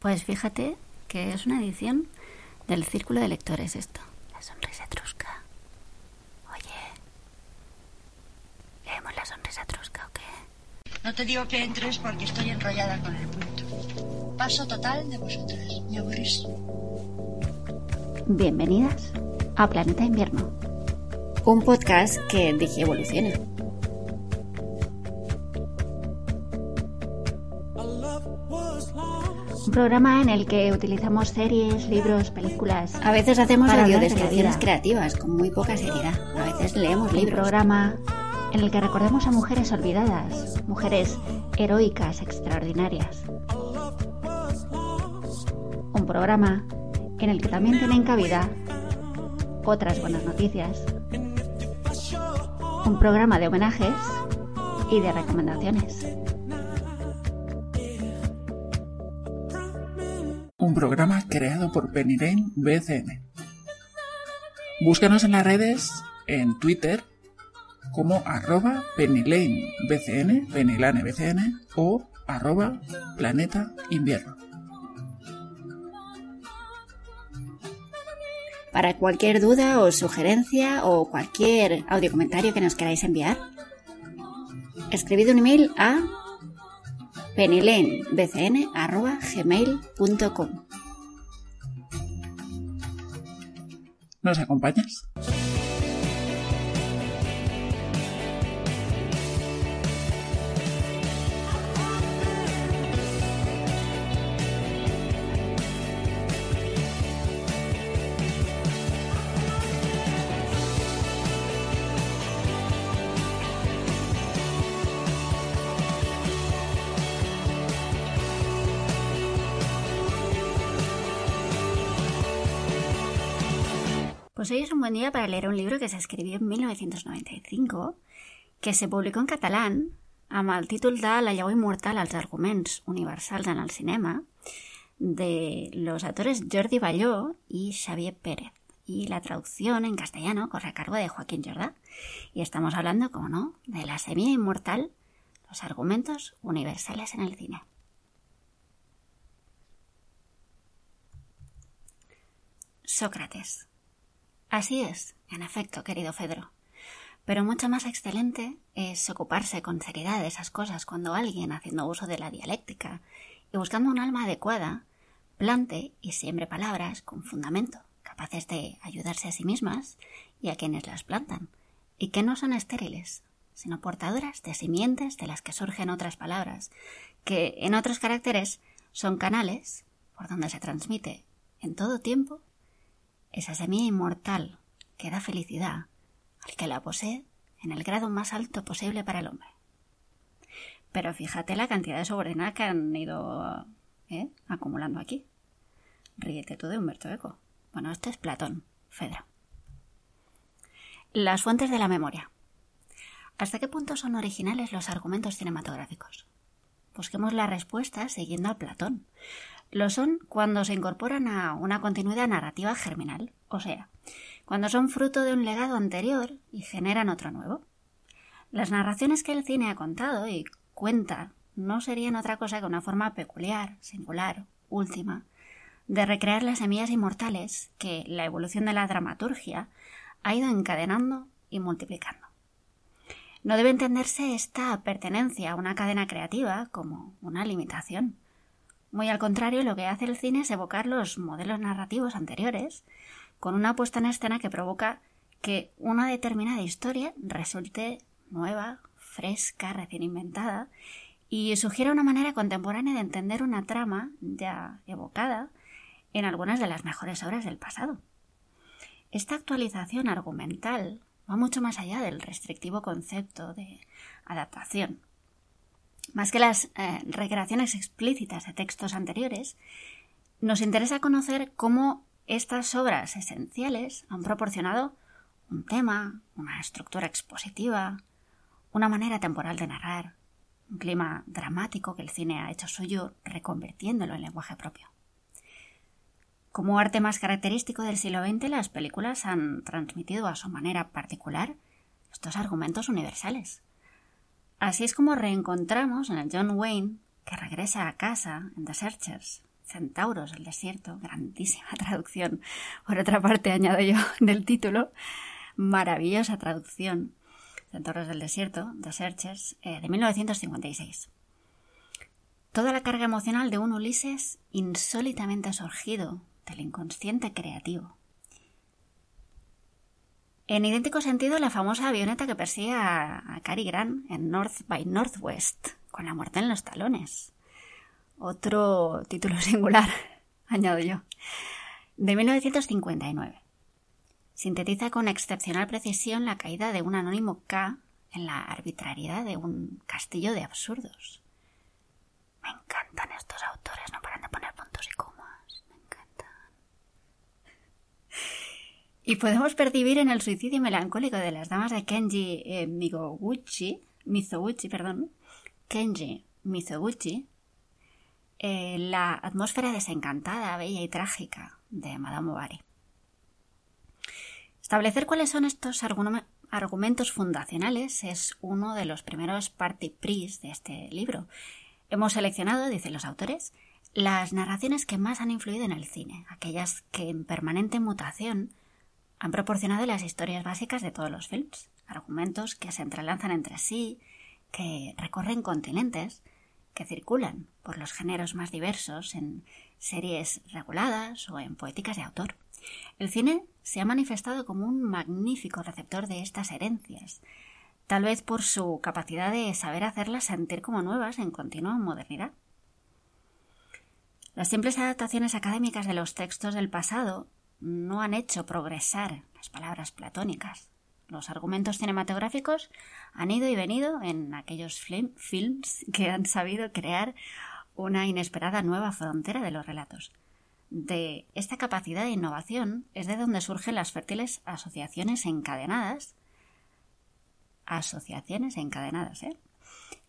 Pues fíjate que es una edición del Círculo de Lectores esto. La sonrisa trusca. Oye, ¿leemos la sonrisa trusca o qué? No te digo que entres porque estoy enrollada con el punto. Paso total de vosotras. Me aburrís. Bienvenidas a Planeta Invierno. Un podcast que dije evoluciona. Un programa en el que utilizamos series, libros, películas. A veces hacemos Para hablar de la audiodescripciones vida. creativas con muy poca seriedad. A veces leemos Un libros. programa en el que recordamos a mujeres olvidadas, mujeres heroicas, extraordinarias. Un programa en el que también tienen cabida otras buenas noticias. Un programa de homenajes y de recomendaciones. Un programa creado por Penny Lane BCN. Búscanos en las redes, en Twitter, como arroba BCN, BCN, o arroba Planeta Invierno. Para cualquier duda o sugerencia o cualquier audio comentario que nos queráis enviar, escribid un email a pennylanebcn.gmail.com ¿Nos acompañas? Pues hoy es un buen día para leer un libro que se escribió en 1995, que se publicó en catalán amb el títol de La llau immortal als arguments universals en el cinema, de los autores Jordi Balló y Xavier Pérez. Y la traducción en castellano corre a cargo de Joaquín Jordá. Y estamos hablando, como no, de la semilla inmortal, los argumentos universales en el cine. Sócrates. Así es, en efecto, querido Fedro. Pero mucho más excelente es ocuparse con seriedad de esas cosas cuando alguien, haciendo uso de la dialéctica y buscando un alma adecuada, plante y siembre palabras con fundamento, capaces de ayudarse a sí mismas y a quienes las plantan, y que no son estériles, sino portadoras de simientes de las que surgen otras palabras, que en otros caracteres son canales por donde se transmite en todo tiempo esa semilla inmortal que da felicidad al que la posee en el grado más alto posible para el hombre. Pero fíjate la cantidad de subordinadas que han ido ¿eh? acumulando aquí. Ríete tú de Humberto Eco. Bueno, este es Platón, Fedra. Las fuentes de la memoria. ¿Hasta qué punto son originales los argumentos cinematográficos? Busquemos la respuesta siguiendo a Platón. Lo son cuando se incorporan a una continuidad narrativa germinal, o sea, cuando son fruto de un legado anterior y generan otro nuevo. Las narraciones que el cine ha contado y cuenta no serían otra cosa que una forma peculiar, singular, última, de recrear las semillas inmortales que la evolución de la dramaturgia ha ido encadenando y multiplicando. No debe entenderse esta pertenencia a una cadena creativa como una limitación. Muy al contrario, lo que hace el cine es evocar los modelos narrativos anteriores con una puesta en escena que provoca que una determinada historia resulte nueva, fresca, recién inventada y sugiera una manera contemporánea de entender una trama ya evocada en algunas de las mejores obras del pasado. Esta actualización argumental va mucho más allá del restrictivo concepto de adaptación. Más que las eh, recreaciones explícitas de textos anteriores, nos interesa conocer cómo estas obras esenciales han proporcionado un tema, una estructura expositiva, una manera temporal de narrar, un clima dramático que el cine ha hecho suyo reconvirtiéndolo en lenguaje propio. Como arte más característico del siglo XX, las películas han transmitido a su manera particular estos argumentos universales. Así es como reencontramos en el John Wayne, que regresa a casa en The Searchers, Centauros del Desierto, grandísima traducción, por otra parte añado yo del título, maravillosa traducción, Centauros del Desierto, The Searchers, eh, de 1956. Toda la carga emocional de un Ulises insólitamente surgido del inconsciente creativo. En idéntico sentido, la famosa avioneta que persigue a, Cary Grant en North by Northwest, con la muerte en los talones. Otro título singular, añado yo, de 1959. Sintetiza con excepcional precisión la caída de un anónimo K en la arbitrariedad de un castillo de absurdos. Me encantan estos autores, no paran de poner puntos y comas. Me encantan. Y podemos percibir en el suicidio melancólico de las damas de Kenji eh, Mizoguchi, perdón, Kenji Mizoguchi, eh, la atmósfera desencantada, bella y trágica de Madame Bovary. Establecer cuáles son estos argumentos fundacionales es uno de los primeros party de este libro. Hemos seleccionado, dicen los autores, las narraciones que más han influido en el cine, aquellas que en permanente mutación han proporcionado las historias básicas de todos los films, argumentos que se entrelazan entre sí, que recorren continentes, que circulan por los géneros más diversos en series reguladas o en poéticas de autor. El cine se ha manifestado como un magnífico receptor de estas herencias, tal vez por su capacidad de saber hacerlas sentir como nuevas en continua modernidad. Las simples adaptaciones académicas de los textos del pasado no han hecho progresar las palabras platónicas, los argumentos cinematográficos han ido y venido en aquellos films que han sabido crear una inesperada nueva frontera de los relatos. De esta capacidad de innovación es de donde surgen las fértiles asociaciones encadenadas. Asociaciones encadenadas, ¿eh?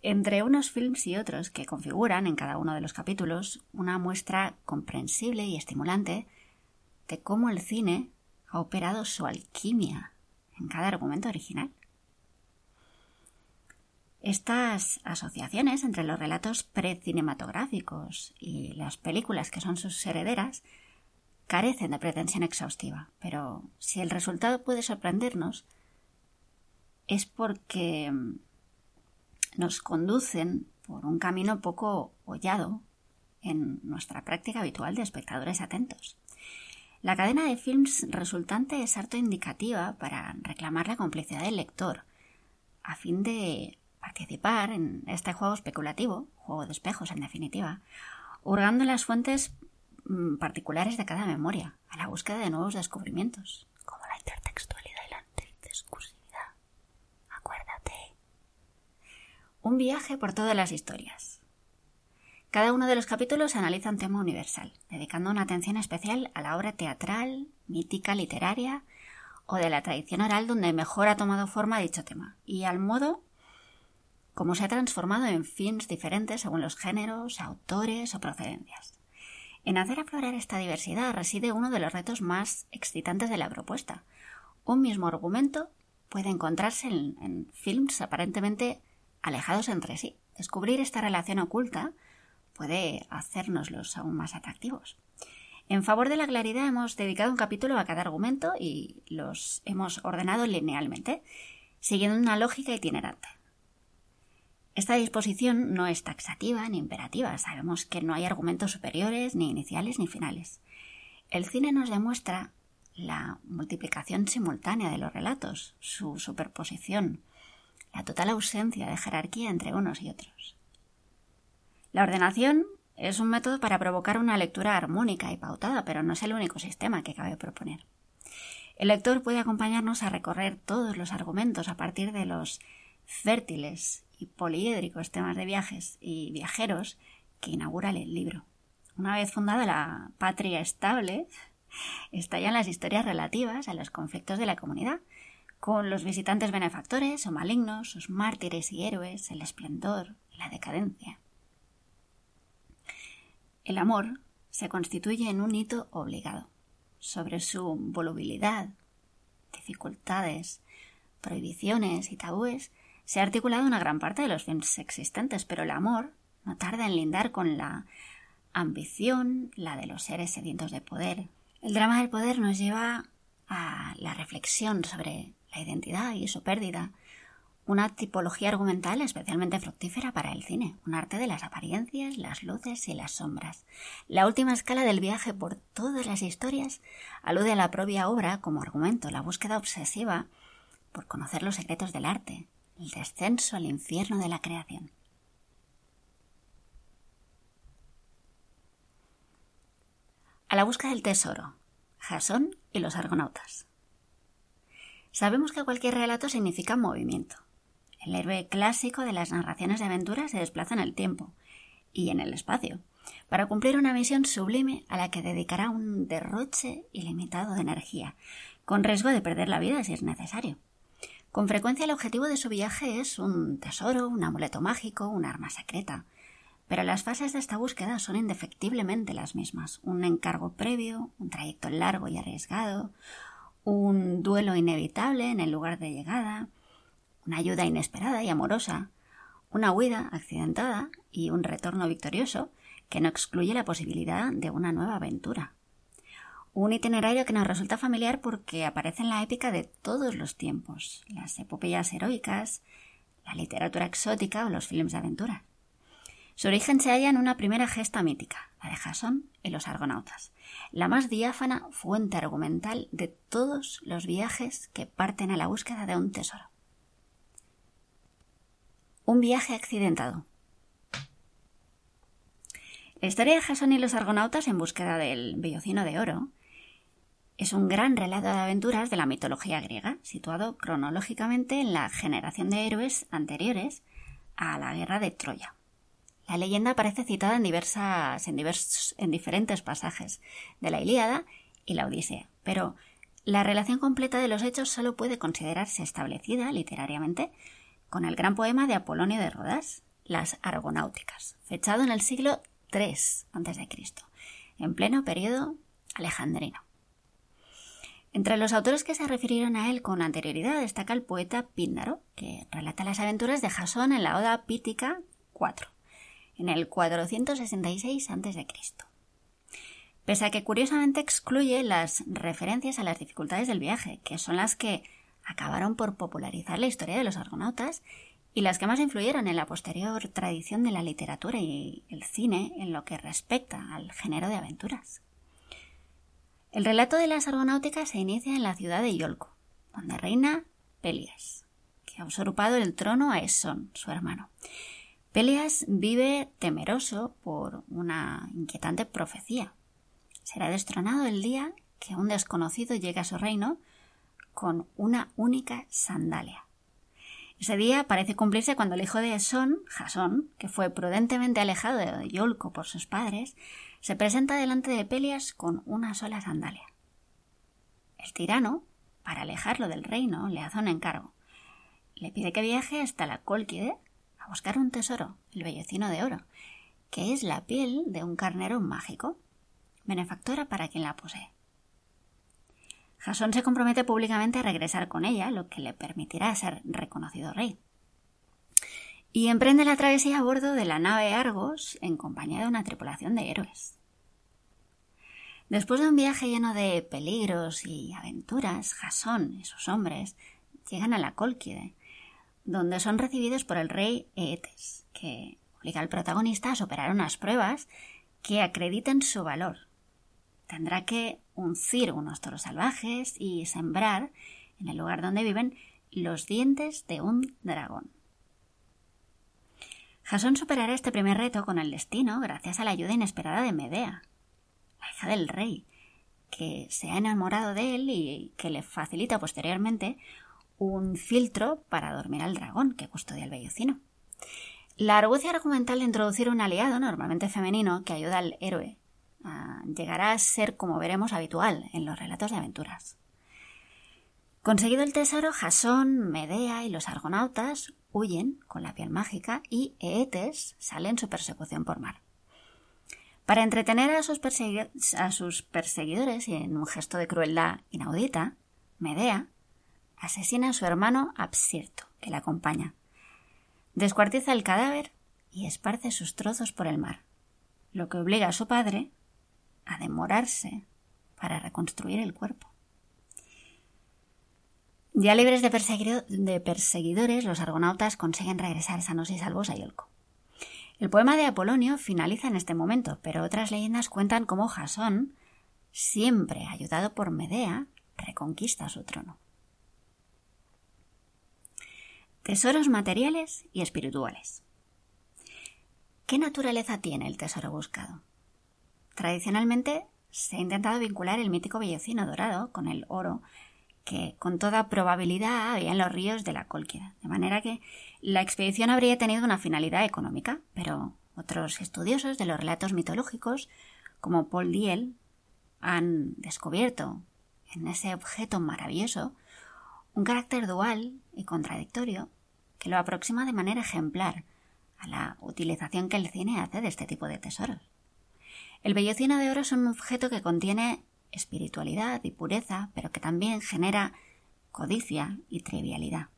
Entre unos films y otros que configuran en cada uno de los capítulos una muestra comprensible y estimulante de cómo el cine ha operado su alquimia en cada argumento original. Estas asociaciones entre los relatos precinematográficos y las películas que son sus herederas carecen de pretensión exhaustiva, pero si el resultado puede sorprendernos es porque nos conducen por un camino poco hollado en nuestra práctica habitual de espectadores atentos. La cadena de films resultante es harto indicativa para reclamar la complicidad del lector, a fin de participar en este juego especulativo, juego de espejos en definitiva, hurgando las fuentes mm, particulares de cada memoria, a la búsqueda de nuevos descubrimientos, como la intertextualidad y la antidiscursividad. Acuérdate. Un viaje por todas las historias. Cada uno de los capítulos analiza un tema universal, dedicando una atención especial a la obra teatral, mítica, literaria o de la tradición oral donde mejor ha tomado forma dicho tema, y al modo como se ha transformado en films diferentes según los géneros, autores o procedencias. En hacer aflorar esta diversidad reside uno de los retos más excitantes de la propuesta. Un mismo argumento puede encontrarse en, en films aparentemente alejados entre sí. Descubrir esta relación oculta puede hacérnoslos aún más atractivos. En favor de la claridad hemos dedicado un capítulo a cada argumento y los hemos ordenado linealmente, siguiendo una lógica itinerante. Esta disposición no es taxativa ni imperativa. Sabemos que no hay argumentos superiores, ni iniciales, ni finales. El cine nos demuestra la multiplicación simultánea de los relatos, su superposición, la total ausencia de jerarquía entre unos y otros. La ordenación es un método para provocar una lectura armónica y pautada, pero no es el único sistema que cabe proponer. El lector puede acompañarnos a recorrer todos los argumentos a partir de los fértiles y poliédricos temas de viajes y viajeros que inaugura el libro. Una vez fundada la patria estable, estallan las historias relativas a los conflictos de la comunidad, con los visitantes benefactores o malignos, sus mártires y héroes, el esplendor y la decadencia. El amor se constituye en un hito obligado. Sobre su volubilidad, dificultades, prohibiciones y tabúes se ha articulado una gran parte de los films existentes, pero el amor no tarda en lindar con la ambición, la de los seres sedientos de poder. El drama del poder nos lleva a la reflexión sobre la identidad y su pérdida, una tipología argumental especialmente fructífera para el cine, un arte de las apariencias, las luces y las sombras. La última escala del viaje por todas las historias alude a la propia obra como argumento, la búsqueda obsesiva por conocer los secretos del arte, el descenso al infierno de la creación. A la búsqueda del tesoro, Jasón y los argonautas. Sabemos que cualquier relato significa movimiento. El héroe clásico de las narraciones de aventuras se desplaza en el tiempo y en el espacio para cumplir una misión sublime a la que dedicará un derroche ilimitado de energía, con riesgo de perder la vida si es necesario. Con frecuencia el objetivo de su viaje es un tesoro, un amuleto mágico, un arma secreta. Pero las fases de esta búsqueda son indefectiblemente las mismas. Un encargo previo, un trayecto largo y arriesgado, un duelo inevitable en el lugar de llegada, una ayuda inesperada y amorosa, una huida accidentada y un retorno victorioso que no excluye la posibilidad de una nueva aventura. Un itinerario que nos resulta familiar porque aparece en la épica de todos los tiempos, las epopeyas heroicas, la literatura exótica o los filmes de aventura. Su origen se halla en una primera gesta mítica, la de Jasón y los argonautas, la más diáfana fuente argumental de todos los viajes que parten a la búsqueda de un tesoro. Un viaje accidentado. La historia de Jasón y los argonautas en búsqueda del bellocino de oro es un gran relato de aventuras de la mitología griega, situado cronológicamente en la generación de héroes anteriores a la guerra de Troya. La leyenda aparece citada en, diversas, en, en diferentes pasajes de la Ilíada y la Odisea, pero la relación completa de los hechos solo puede considerarse establecida literariamente con el gran poema de Apolonio de Rodas, Las Argonáuticas, fechado en el siglo III a.C., en pleno periodo alejandrino. Entre los autores que se refirieron a él con anterioridad destaca el poeta Píndaro, que relata las aventuras de Jasón en la Oda Pítica 4, en el 466 a.C. Pese a que curiosamente excluye las referencias a las dificultades del viaje, que son las que acabaron por popularizar la historia de los argonautas y las que más influyeron en la posterior tradición de la literatura y el cine en lo que respecta al género de aventuras. El relato de las argonáuticas se inicia en la ciudad de Iolco, donde reina Pelias, que ha usurpado el trono a Esón, su hermano. Pelias vive temeroso por una inquietante profecía. Será destronado el día que un desconocido llegue a su reino con una única sandalia. Ese día parece cumplirse cuando el hijo de Son, Jasón, que fue prudentemente alejado de Yolco por sus padres, se presenta delante de Pelias con una sola sandalia. El tirano, para alejarlo del reino, le hace un encargo. Le pide que viaje hasta la Cólquide a buscar un tesoro, el bellocino de oro, que es la piel de un carnero mágico, benefactora para quien la posee. Jasón se compromete públicamente a regresar con ella, lo que le permitirá ser reconocido rey. Y emprende la travesía a bordo de la nave Argos en compañía de una tripulación de héroes. Después de un viaje lleno de peligros y aventuras, Jasón y sus hombres llegan a la Cólquide, donde son recibidos por el rey Eetes, que obliga al protagonista a superar unas pruebas que acrediten su valor. Tendrá que uncir unos toros salvajes y sembrar, en el lugar donde viven, los dientes de un dragón. Jasón superará este primer reto con el destino gracias a la ayuda inesperada de Medea, la hija del rey, que se ha enamorado de él y que le facilita posteriormente un filtro para dormir al dragón que custodia el vellocino. La argucia argumental de introducir un aliado, normalmente femenino, que ayuda al héroe, llegará a ser, como veremos, habitual en los relatos de aventuras. Conseguido el tesoro, Jasón, Medea y los argonautas huyen con la piel mágica y Eetes sale en su persecución por mar. Para entretener a sus, a sus perseguidores y en un gesto de crueldad inaudita, Medea asesina a su hermano Absirto, que la acompaña. Descuartiza el cadáver y esparce sus trozos por el mar, lo que obliga a su padre a demorarse para reconstruir el cuerpo. Ya libres de, perseguidores, los argonautas consiguen regresar sanos y salvos a Iolco. El poema de Apolonio finaliza en este momento, pero otras leyendas cuentan cómo Jasón, siempre ayudado por Medea, reconquista su trono. Tesoros materiales y espirituales. ¿Qué naturaleza tiene el tesoro buscado? Tradicionalmente se ha intentado vincular el mítico vellocino dorado con el oro que con toda probabilidad había en los ríos de la Cólquida, de manera que la expedición habría tenido una finalidad económica, pero otros estudiosos de los relatos mitológicos, como Paul Diel, han descubierto en ese objeto maravilloso un carácter dual y contradictorio que lo aproxima de manera ejemplar a la utilización que el cine hace de este tipo de tesoros. El vellocino de oro es un objeto que contiene espiritualidad y pureza, pero que también genera codicia y trivialidad.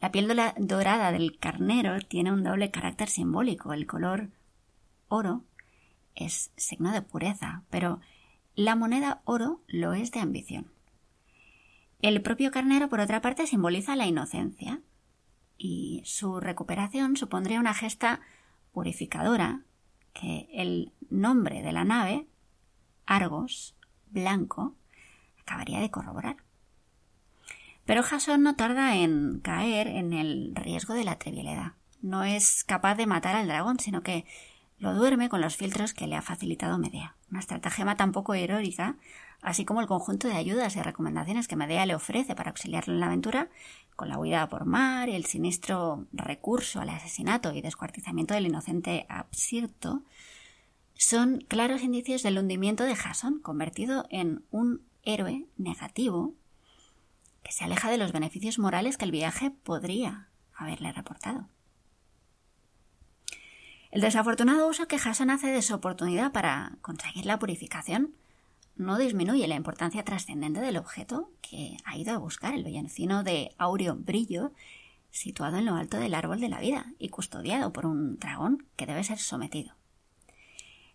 La piel dorada del carnero tiene un doble carácter simbólico. El color oro es signo de pureza, pero la moneda oro lo es de ambición. El propio carnero, por otra parte, simboliza la inocencia y su recuperación supondría una gesta purificadora que el nombre de la nave Argos, blanco, acabaría de corroborar. Pero Jason no tarda en caer en el riesgo de la trivialidad. No es capaz de matar al dragón, sino que lo duerme con los filtros que le ha facilitado Medea. Una estratagema tan poco heroica, así como el conjunto de ayudas y recomendaciones que Medea le ofrece para auxiliarlo en la aventura, con la huida por mar y el siniestro recurso al asesinato y descuartizamiento del inocente Absirto, son claros indicios del hundimiento de Jason, convertido en un héroe negativo que se aleja de los beneficios morales que el viaje podría haberle reportado. El desafortunado uso que Jason hace de su oportunidad para conseguir la purificación no disminuye la importancia trascendente del objeto que ha ido a buscar el belloncino de áureo brillo situado en lo alto del árbol de la vida y custodiado por un dragón que debe ser sometido.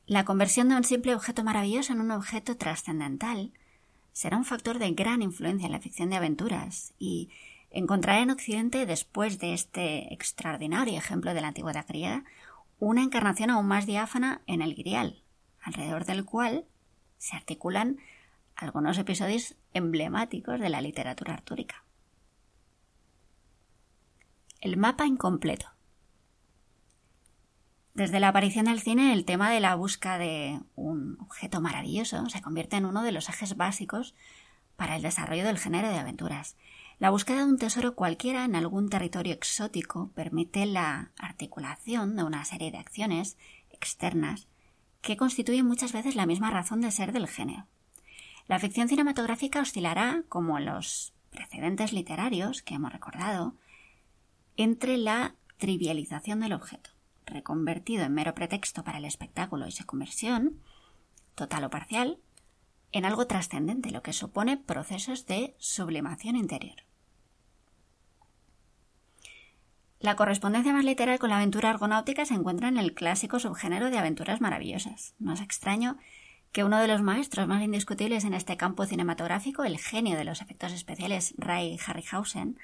La conversión de un simple objeto maravilloso en un objeto trascendental será un factor de gran influencia en la ficción de aventuras y encontrará en Occidente, después de este extraordinario ejemplo de la antigüedad griega, una encarnación aún más diáfana en el grial, alrededor del cual se articulan algunos episodios emblemáticos de la literatura artúrica. El mapa incompleto. Desde la aparición del cine, el tema de la búsqueda de un objeto maravilloso se convierte en uno de los ejes básicos para el desarrollo del género de aventuras. La búsqueda de un tesoro cualquiera en algún territorio exótico permite la articulación de una serie de acciones externas que constituyen muchas veces la misma razón de ser del género. La ficción cinematográfica oscilará, como los precedentes literarios que hemos recordado, entre la trivialización del objeto reconvertido en mero pretexto para el espectáculo y su conversión, total o parcial, en algo trascendente, lo que supone procesos de sublimación interior. La correspondencia más literal con la aventura argonáutica se encuentra en el clásico subgénero de aventuras maravillosas. No es extraño que uno de los maestros más indiscutibles en este campo cinematográfico, el genio de los efectos especiales Ray Harryhausen,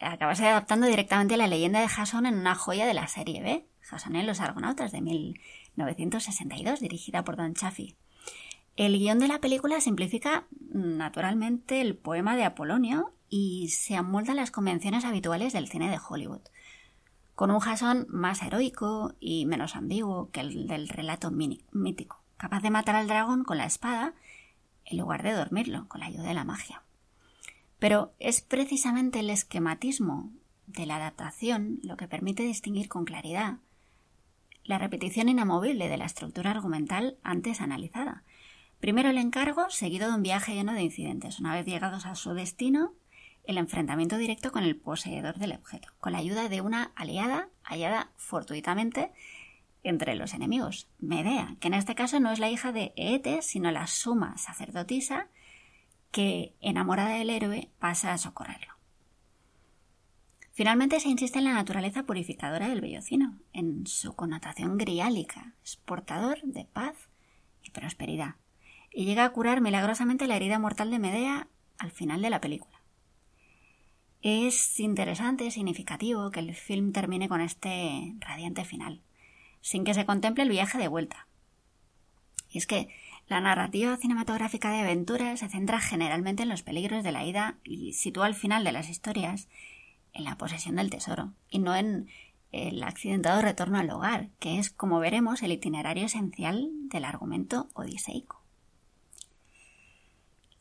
acabase adaptando directamente la leyenda de Jason en una joya de la serie B, Jason en los Argonautas de 1962, dirigida por Don Chaffee. El guion de la película simplifica naturalmente el poema de Apolonio y se amolda las convenciones habituales del cine de Hollywood, con un Jason más heroico y menos ambiguo que el del relato mítico, capaz de matar al dragón con la espada en lugar de dormirlo con la ayuda de la magia. Pero es precisamente el esquematismo de la adaptación lo que permite distinguir con claridad la repetición inamovible de la estructura argumental antes analizada. Primero el encargo, seguido de un viaje lleno de incidentes. Una vez llegados a su destino, el enfrentamiento directo con el poseedor del objeto, con la ayuda de una aliada hallada fortuitamente entre los enemigos, Medea, que en este caso no es la hija de Eete, sino la suma sacerdotisa que, enamorada del héroe, pasa a socorrerlo. Finalmente se insiste en la naturaleza purificadora del bellocino, en su connotación griálica, es portador de paz y prosperidad, y llega a curar milagrosamente la herida mortal de Medea al final de la película. Es interesante, significativo que el film termine con este radiante final, sin que se contemple el viaje de vuelta. Y es que la narrativa cinematográfica de aventuras se centra generalmente en los peligros de la ida y sitúa al final de las historias en la posesión del tesoro y no en el accidentado retorno al hogar, que es, como veremos, el itinerario esencial del argumento odiseico.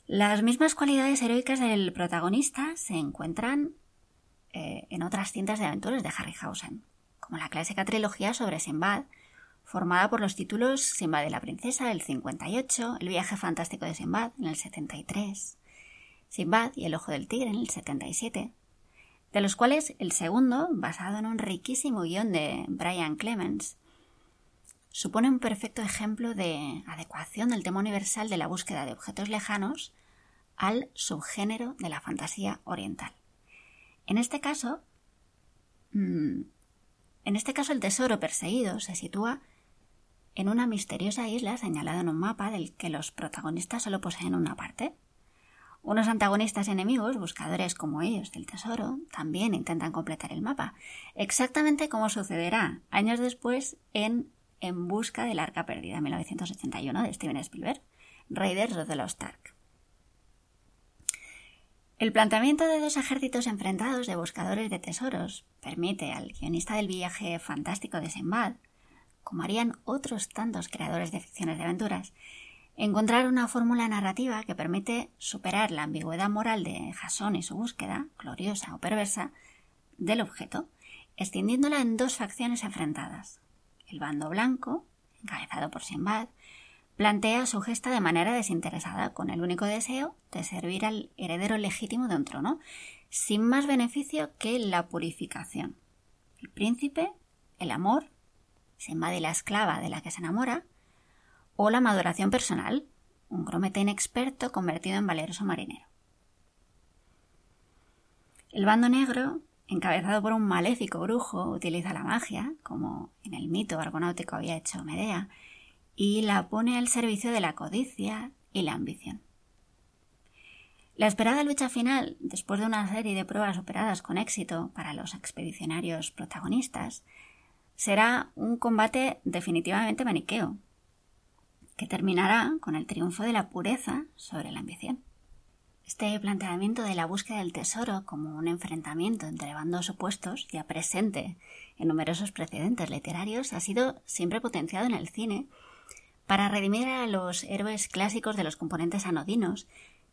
Las mismas cualidades heroicas del protagonista se encuentran eh, en otras cintas de aventuras de Harryhausen, como la clásica trilogía sobre Sinbad, formada por los títulos Sinbad y la princesa del 58, El viaje fantástico de Sinbad en el 73, Sinbad y el ojo del tigre en el 77, de los cuales el segundo, basado en un riquísimo guion de Brian Clemens, supone un perfecto ejemplo de adecuación del tema universal de la búsqueda de objetos lejanos al subgénero de la fantasía oriental. En este caso, mm, en este caso el tesoro perseguido se sitúa en una misteriosa isla señalada en un mapa del que los protagonistas solo poseen una parte. Unos antagonistas enemigos, buscadores como ellos del tesoro, también intentan completar el mapa, exactamente como sucederá años después en En busca del arca perdida, 1981, de Steven Spielberg, Raiders of the Lost Ark. El planteamiento de dos ejércitos enfrentados de buscadores de tesoros permite al guionista del viaje fantástico de Sinbad, como harían otros tantos creadores de ficciones de aventuras, encontrar una fórmula narrativa que permite superar la ambigüedad moral de Jason y su búsqueda, gloriosa o perversa, del objeto, extendiéndola en dos facciones enfrentadas. El bando blanco, encabezado por Sinbad, plantea su gesta de manera desinteresada, con el único deseo de servir al heredero legítimo de un trono, sin más beneficio que la purificación. El príncipe, el amor, Sinbad y la esclava de la que se enamora, o la maduración personal, un gromete inexperto convertido en valeroso marinero. El bando negro, encabezado por un maléfico brujo, utiliza la magia, como en el mito argonáutico había hecho Medea, y la pone al servicio de la codicia y la ambición. La esperada lucha final, después de una serie de pruebas superadas con éxito para los expedicionarios protagonistas, será un combate definitivamente maniqueo, que terminará con el triunfo de la pureza sobre la ambición. Este planteamiento de la búsqueda del tesoro como un enfrentamiento entre bandos opuestos, ya presente en numerosos precedentes literarios, ha sido siempre potenciado en el cine para redimir a los héroes clásicos de los componentes anodinos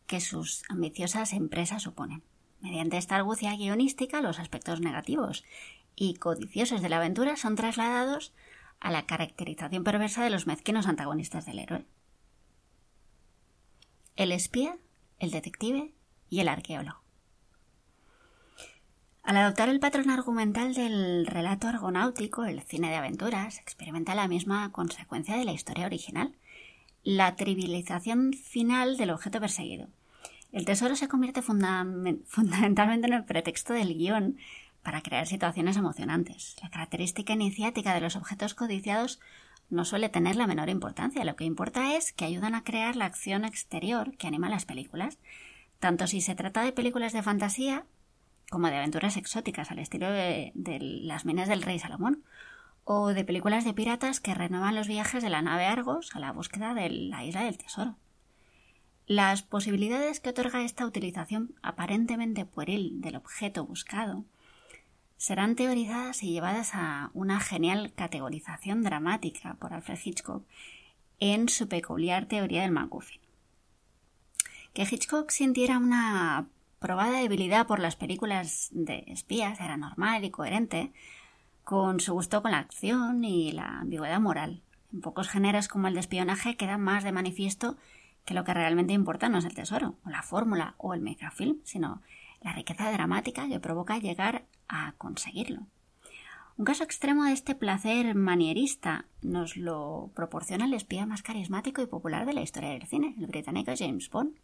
que sus ambiciosas empresas suponen. Mediante esta argucia guionística, los aspectos negativos y codiciosos de la aventura son trasladados a la caracterización perversa de los mezquinos antagonistas del héroe. El espía, el detective y el arqueólogo. Al adoptar el patrón argumental del relato argonáutico, el cine de aventuras experimenta la misma consecuencia de la historia original, la trivialización final del objeto perseguido. El tesoro se convierte fundamentalmente en el pretexto del guion para crear situaciones emocionantes. La característica iniciática de los objetos codiciados no suele tener la menor importancia. Lo que importa es que ayudan a crear la acción exterior que anima las películas, tanto si se trata de películas de fantasía como de aventuras exóticas al estilo de, las minas del rey Salomón, o de películas de piratas que renuevan los viajes de la nave Argos a la búsqueda de la isla del tesoro. Las posibilidades que otorga esta utilización aparentemente pueril del objeto buscado serán teorizadas y llevadas a una genial categorización dramática por Alfred Hitchcock en su peculiar teoría del MacGuffin. Que Hitchcock sintiera una probada debilidad por las películas de espías, era normal y coherente con su gusto con la acción y la ambigüedad moral. En pocos géneros como el de espionaje queda más de manifiesto que lo que realmente importa no es el tesoro, o la fórmula, o el megafilm, sino la riqueza dramática que provoca llegar a conseguirlo. Un caso extremo de este placer manierista nos lo proporciona el espía más carismático y popular de la historia del cine, el británico James Bond,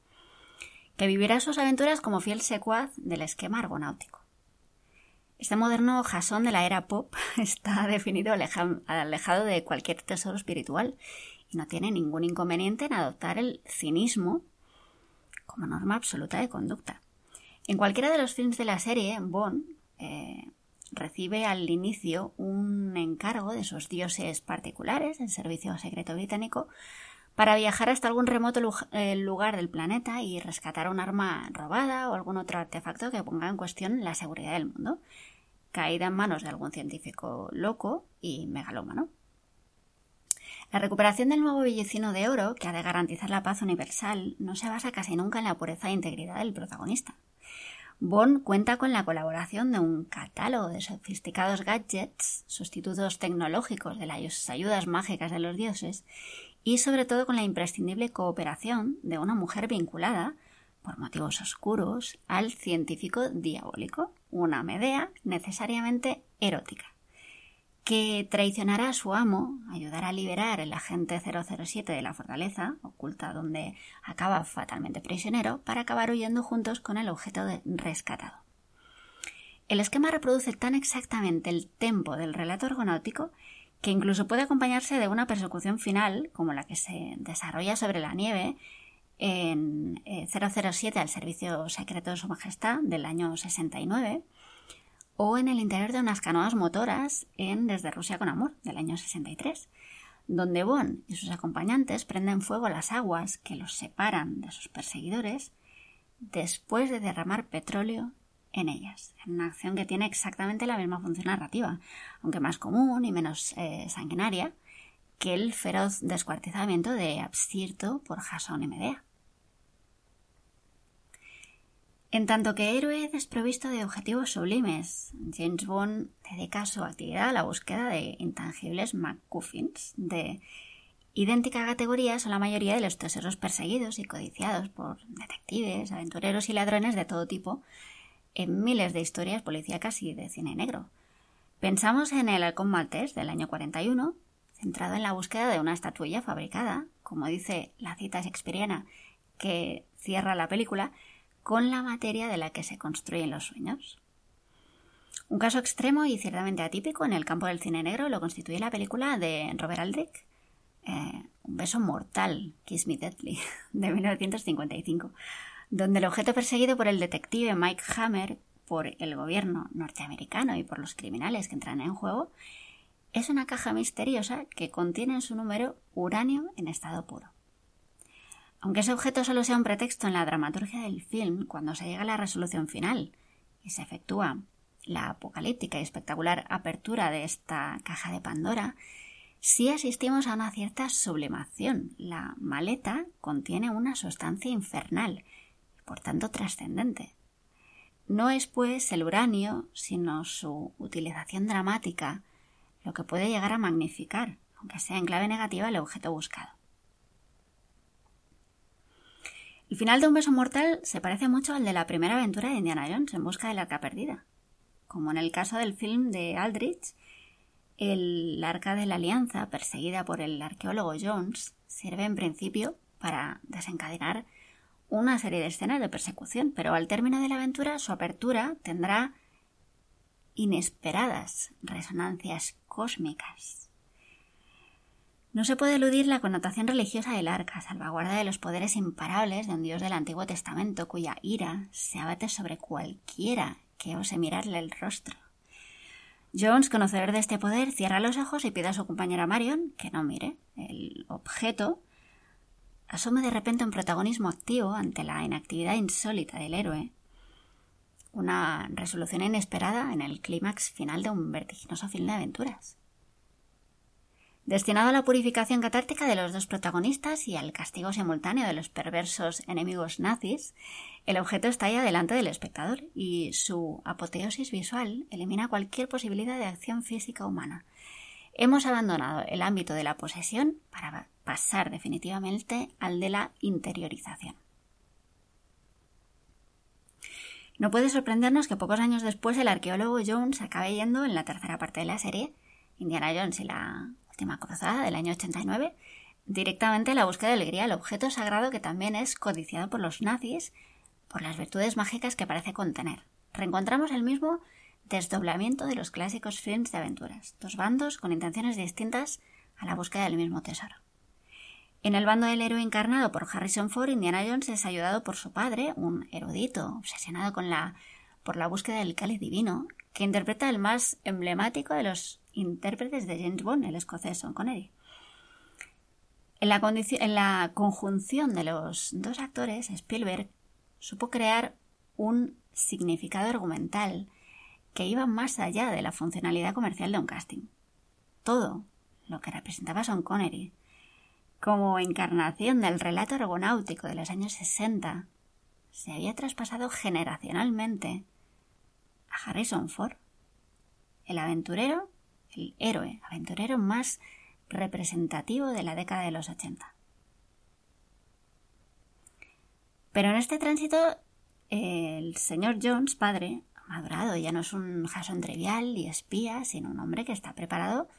que vivirá sus aventuras como fiel secuaz del esquema argonáutico. Este moderno jasón de la era pop está definido alejado de cualquier tesoro espiritual y no tiene ningún inconveniente en adoptar el cinismo como norma absoluta de conducta. En cualquiera de los films de la serie, Bond eh, recibe al inicio un encargo de sus dioses particulares, el Servicio Secreto Británico, para viajar hasta algún remoto eh, lugar del planeta y rescatar un arma robada o algún otro artefacto que ponga en cuestión la seguridad del mundo, caída en manos de algún científico loco y megalómano. La recuperación del nuevo billecino de oro, que ha de garantizar la paz universal, no se basa casi nunca en la pureza e integridad del protagonista. Bond cuenta con la colaboración de un catálogo de sofisticados gadgets, sustitutos tecnológicos de las ayudas mágicas de los dioses, y sobre todo con la imprescindible cooperación de una mujer vinculada, por motivos oscuros, al científico diabólico, una Medea necesariamente erótica que traicionará a su amo, ayudará a liberar el agente 007 de la fortaleza, oculta donde acaba fatalmente prisionero, para acabar huyendo juntos con el objeto rescatado. El esquema reproduce tan exactamente el tempo del relato argonáutico que incluso puede acompañarse de una persecución final, como la que se desarrolla sobre la nieve en 007 eh, al servicio secreto de Su Majestad del año 69, o en el interior de unas canoas motoras en Desde Rusia con Amor, del año 63, donde Bond y sus acompañantes prenden fuego a las aguas que los separan de sus perseguidores después de derramar petróleo en ellas, en una acción que tiene exactamente la misma función narrativa, aunque más común y menos eh, sanguinaria que el feroz descuartizamiento de Abstirto por Jason y Medea. En tanto que héroe desprovisto de objetivos sublimes, James Bond dedica su actividad a la búsqueda de intangibles MacGuffins de idéntica categoría son la mayoría de los tesoros perseguidos y codiciados por detectives, aventureros y ladrones de todo tipo en miles de historias policíacas y de cine negro. Pensamos en el halcón maltés del año 41, centrado en la búsqueda de una estatuilla fabricada, como dice la cita shakespeariana que cierra la película, con la materia de la que se construyen los sueños. Un caso extremo y ciertamente atípico en el campo del cine negro lo constituye la película de Robert Aldrich, eh, Un beso mortal, Kiss Me Deadly, de 1955, donde el objeto perseguido por el detective Mike Hammer, por el gobierno norteamericano y por los criminales que entran en juego, es una caja misteriosa que contiene en su número uranio en estado puro. Aunque ese objeto solo sea un pretexto en la dramaturgia del film, cuando se llega a la resolución final y se efectúa la apocalíptica y espectacular apertura de esta caja de Pandora, sí asistimos a una cierta sublimación. La maleta contiene una sustancia infernal y por tanto trascendente. No es pues el uranio, sino su utilización dramática, lo que puede llegar a magnificar, aunque sea en clave negativa, el objeto buscado. El final de Un beso mortal se parece mucho al de la primera aventura de Indiana Jones en busca del arca perdida. Como en el caso del film de Aldrich, el arca de la alianza, perseguida por el arqueólogo Jones, sirve en principio para desencadenar una serie de escenas de persecución, pero al término de la aventura su apertura tendrá inesperadas resonancias cósmicas no se puede eludir la connotación religiosa del arca, salvaguarda de los poderes imparables de un dios del Antiguo Testamento cuya ira se abate sobre cualquiera que ose mirarle el rostro. Jones, conocedor de este poder, cierra los ojos y pide a su compañera Marion que no mire. El objeto asume de repente un protagonismo activo ante la inactividad insólita del héroe. Una resolución inesperada en el clímax final de un vertiginoso film de aventuras. Destinado a la purificación catártica de los dos protagonistas y al castigo simultáneo de los perversos enemigos nazis, el objeto está ahí delante del espectador y su apoteosis visual elimina cualquier posibilidad de acción física humana. Hemos abandonado el ámbito de la posesión para pasar definitivamente al de la interiorización. No puede sorprendernos que pocos años después el arqueólogo Jones acabe yendo en la tercera parte de la serie, Indiana Jones y la última cruzada del año 89, directamente la búsqueda del grial, objeto sagrado que también es codiciado por los nazis por las virtudes mágicas que parece contener. Reencontramos el mismo desdoblamiento de los clásicos films de aventuras, dos bandos con intenciones distintas a la búsqueda del mismo tesoro. En el bando del héroe encarnado por Harrison Ford, Indiana Jones es ayudado por su padre, un erudito obsesionado con la, por la búsqueda del cáliz divino, que interpreta el más emblemático de los intérpretes de James Bond, el escocés Sean Connery. En la, en la conjunción de los dos actores, Spielberg supo crear un significado argumental que iba más allá de la funcionalidad comercial de un casting. Todo lo que representaba Sean Connery, como encarnación del relato argonáutico de los años 60, se había traspasado generacionalmente a Harrison Ford, el aventurero, el héroe aventurero más representativo de la década de los 80. Pero en este tránsito, el señor Jones, padre, ha madurado, ya no es un Jason trivial y espía, sino un hombre que está preparado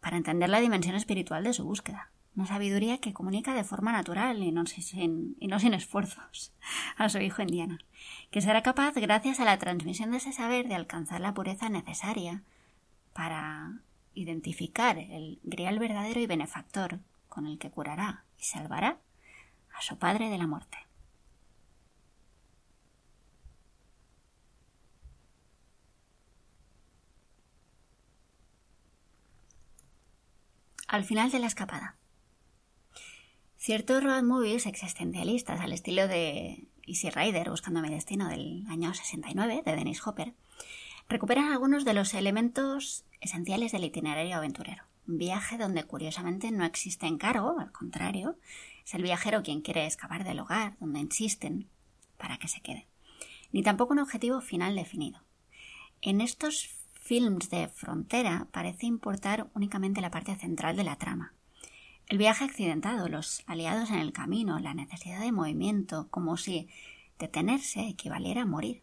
para entender la dimensión espiritual de su búsqueda. Una sabiduría que comunica de forma natural y no sin, y no sin esfuerzos a su hijo Indiana, que será capaz, gracias a la transmisión de ese saber, de alcanzar la pureza necesaria para identificar el grial verdadero y benefactor con el que curará y salvará a su padre de la muerte. al final de la escapada. Ciertos road movies existencialistas al estilo de Easy Rider Buscando mi destino del año 69 de Dennis Hopper recuperan algunos de los elementos esenciales del itinerario aventurero. Un viaje donde curiosamente no existe encargo, al contrario, es el viajero quien quiere escapar del hogar, donde insisten para que se quede. Ni tampoco un objetivo final definido. En estos films de frontera parece importar únicamente la parte central de la trama. El viaje accidentado, los aliados en el camino, la necesidad de movimiento, como si detenerse equivaliera a morir.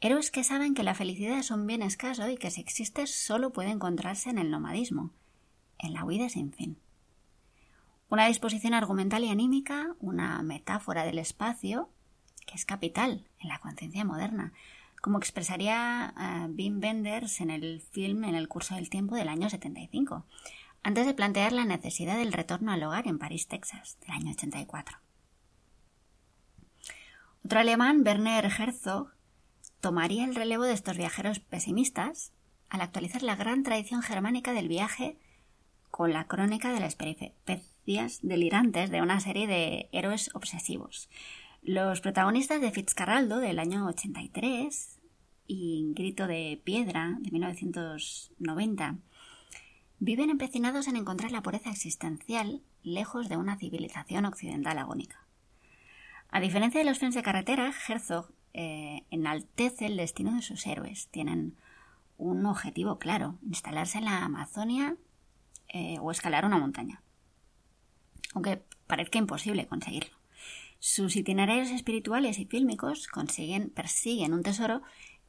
Héroes que saben que la felicidad es un bien escaso y que si existe solo puede encontrarse en el nomadismo, en la huida sin fin. Una disposición argumental y anímica, una metáfora del espacio, que es capital en la conciencia moderna, como expresaría uh, Wim Wenders en el film En el curso del tiempo del año 75, antes de plantear la necesidad del retorno al hogar en París, Texas, del año 84. Otro alemán, Werner Herzog, tomaría el relevo de estos viajeros pesimistas al actualizar la gran tradición germánica del viaje con la crónica de las peripecias delirantes de una serie de héroes obsesivos. Los protagonistas de Fitzcarraldo del año 83 y Grito de Piedra de 1990 viven empecinados en encontrar la pureza existencial lejos de una civilización occidental agónica. A diferencia de los films de carretera, Herzog eh, enaltece el destino de sus héroes. Tienen un objetivo claro, instalarse en la Amazonia eh, o escalar una montaña. Aunque parezca imposible conseguirlo. Sus itinerarios espirituales y fílmicos consiguen, persiguen un tesoro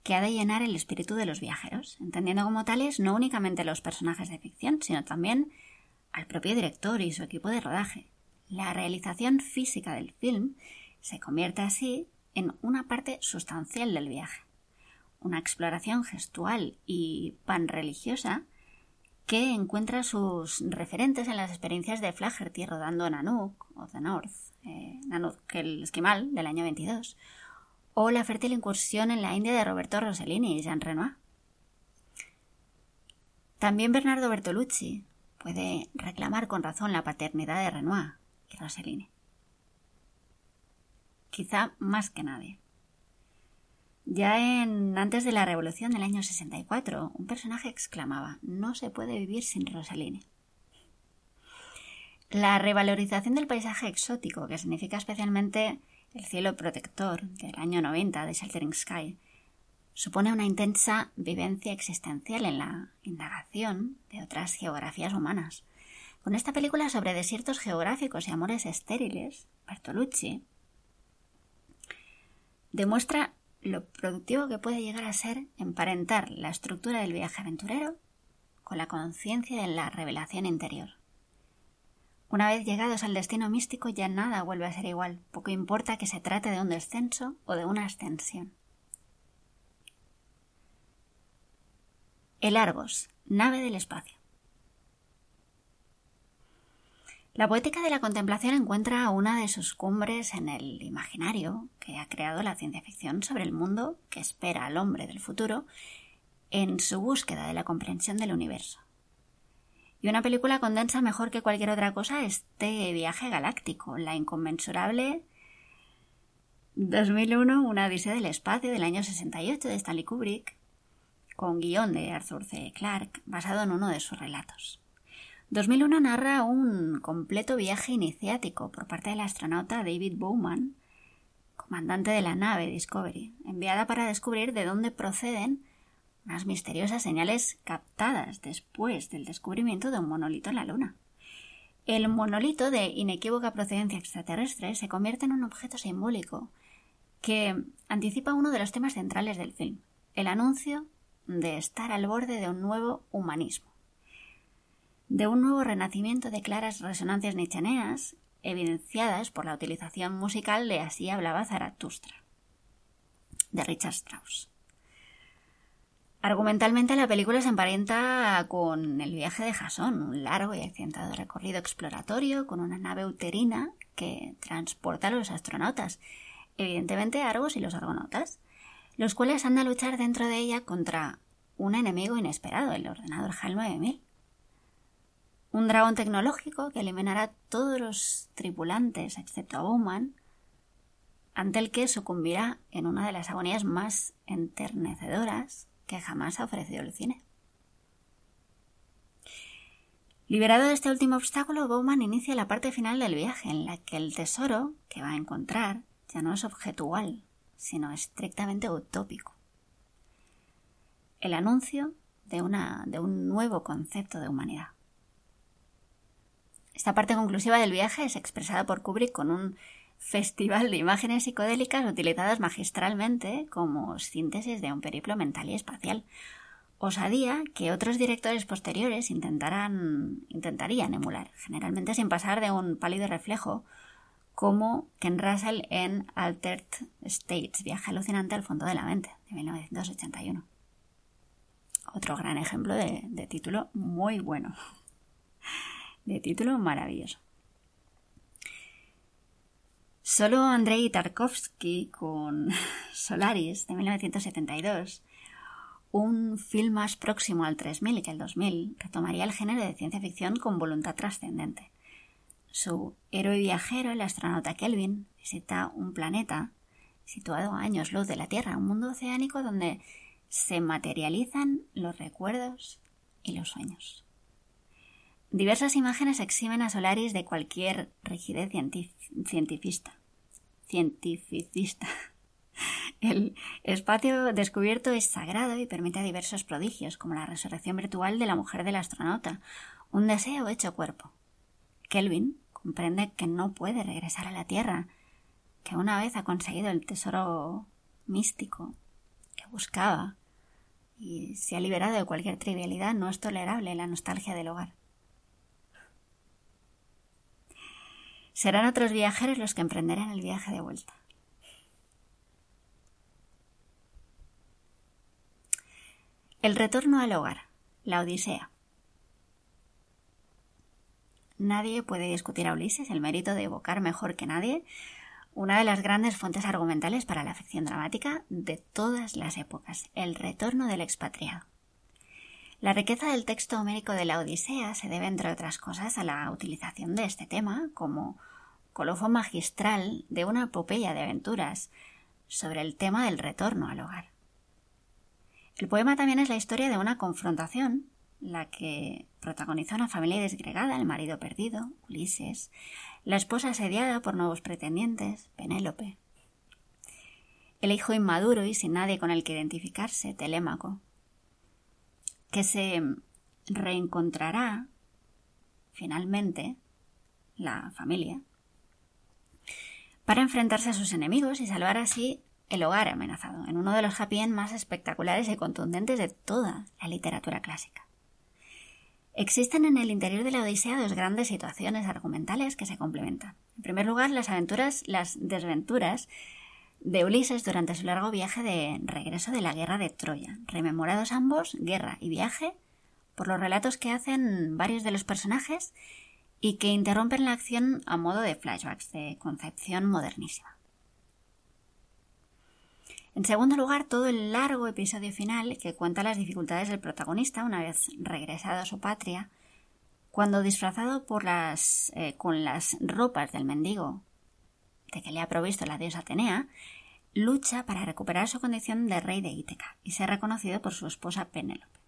que ha de llenar el espíritu de los viajeros, entendiendo como tales no únicamente los personajes de ficción, sino también al propio director y su equipo de rodaje. La realización física del film se convierte así en una parte sustancial del viaje, una exploración gestual y panreligiosa que encuentra sus referentes en las experiencias de Flaherty rodando Nanook o The North, eh, el esquimal del año 22, o la fértil incursión en la India de Roberto Rossellini y Jean Renoir. También Bernardo Bertolucci puede reclamar con razón la paternidad de Renoir y Rossellini. Quizá más que nadie. Ya en antes de la Revolución del año 64, un personaje exclamaba: No se puede vivir sin Rosaline. La revalorización del paisaje exótico, que significa especialmente el cielo protector del año 90 de Sheltering Sky, supone una intensa vivencia existencial en la indagación de otras geografías humanas. Con esta película sobre desiertos geográficos y amores estériles, Bertolucci demuestra lo productivo que puede llegar a ser emparentar la estructura del viaje aventurero con la conciencia de la revelación interior. Una vez llegados al destino místico ya nada vuelve a ser igual, poco importa que se trate de un descenso o de una ascensión. El Argos, nave del espacio. La poética de la contemplación encuentra una de sus cumbres en el imaginario que ha creado la ciencia ficción sobre el mundo que espera al hombre del futuro en su búsqueda de la comprensión del universo. Y una película condensa mejor que cualquier otra cosa este viaje galáctico, la inconmensurable 2001, una odisea del espacio del año 68 de Stanley Kubrick, con guion de Arthur C. Clarke, basado en uno de sus relatos. 2001 narra un completo viaje iniciático por parte del astronauta David Bowman, comandante de la nave Discovery, enviada para descubrir de dónde proceden unas misteriosas señales captadas después del descubrimiento de un monolito en la Luna. El monolito de inequívoca procedencia extraterrestre se convierte en un objeto simbólico que anticipa uno de los temas centrales del film, el anuncio de estar al borde de un nuevo humanismo, de un nuevo renacimiento de claras resonancias nichaneas evidenciadas por la utilización musical de Así hablaba Zaratustra, de Richard Strauss. Argumentalmente la película se emparenta con el viaje de Jason, un largo y accidentado recorrido exploratorio con una nave uterina que transporta a los astronautas, evidentemente Argos y los argonautas, los cuales han de luchar dentro de ella contra un enemigo inesperado, el ordenador HAL 9000. Un dragón tecnológico que eliminará a todos los tripulantes excepto a Bowman, ante el que sucumbirá en una de las agonías más enternecedoras que jamás ha ofrecido el cine. Liberado de este último obstáculo, Bowman inicia la parte final del viaje, en la que el tesoro que va a encontrar ya no es objetual, sino estrictamente utópico. El anuncio de, una, de un nuevo concepto de humanidad. Esta parte conclusiva del viaje es expresada por Kubrick con un festival de imágenes psicodélicas utilizadas magistralmente como síntesis de un periplo mental y espacial. Osadía que otros directores posteriores intentarán, intentarían emular, generalmente sin pasar de un pálido reflejo, como Ken Russell en Altered States, viaje alucinante al fondo de la mente, de 1981. Otro gran ejemplo de, de título muy bueno. De título maravilloso. Solo Andrei Tarkovsky con Solaris de 1972, un film más próximo al 3000 que al 2000, retomaría el género de ciencia ficción con voluntad trascendente. Su héroe viajero, el astronauta Kelvin, visita un planeta situado a años luz de la Tierra, un mundo oceánico donde se materializan los recuerdos y los sueños. Diversas imágenes eximen a Solaris de cualquier rigidez científica. cientificista. El espacio descubierto es sagrado y permite diversos prodigios, como la resurrección virtual de la mujer del astronauta, un deseo hecho cuerpo. Kelvin comprende que no puede regresar a la Tierra, que una vez ha conseguido el tesoro místico que buscaba y se ha liberado de cualquier trivialidad, no es tolerable la nostalgia del hogar. Serán otros viajeros los que emprenderán el viaje de vuelta. El retorno al hogar, la Odisea. Nadie puede discutir a Ulises el mérito de evocar mejor que nadie una de las grandes fuentes argumentales para la ficción dramática de todas las épocas, el retorno del expatriado. La riqueza del texto homérico de la Odisea se debe, entre otras cosas, a la utilización de este tema como colofón magistral de una epopeya de aventuras, sobre el tema del retorno al hogar. El poema también es la historia de una confrontación, la que protagonizó una familia desgregada, el marido perdido, Ulises, la esposa asediada por nuevos pretendientes, Penélope, el hijo inmaduro y sin nadie con el que identificarse, Telémaco, que se reencontrará finalmente la familia para enfrentarse a sus enemigos y salvar así el hogar amenazado, en uno de los happy más espectaculares y contundentes de toda la literatura clásica. Existen en el interior de la Odisea dos grandes situaciones argumentales que se complementan. En primer lugar, las aventuras, las desventuras de Ulises durante su largo viaje de regreso de la guerra de Troya, rememorados ambos, guerra y viaje, por los relatos que hacen varios de los personajes y que interrumpen la acción a modo de flashbacks de concepción modernísima. En segundo lugar, todo el largo episodio final que cuenta las dificultades del protagonista una vez regresado a su patria, cuando disfrazado por las, eh, con las ropas del mendigo de que le ha provisto la diosa Atenea, lucha para recuperar su condición de rey de Íteca y ser reconocido por su esposa Penélope.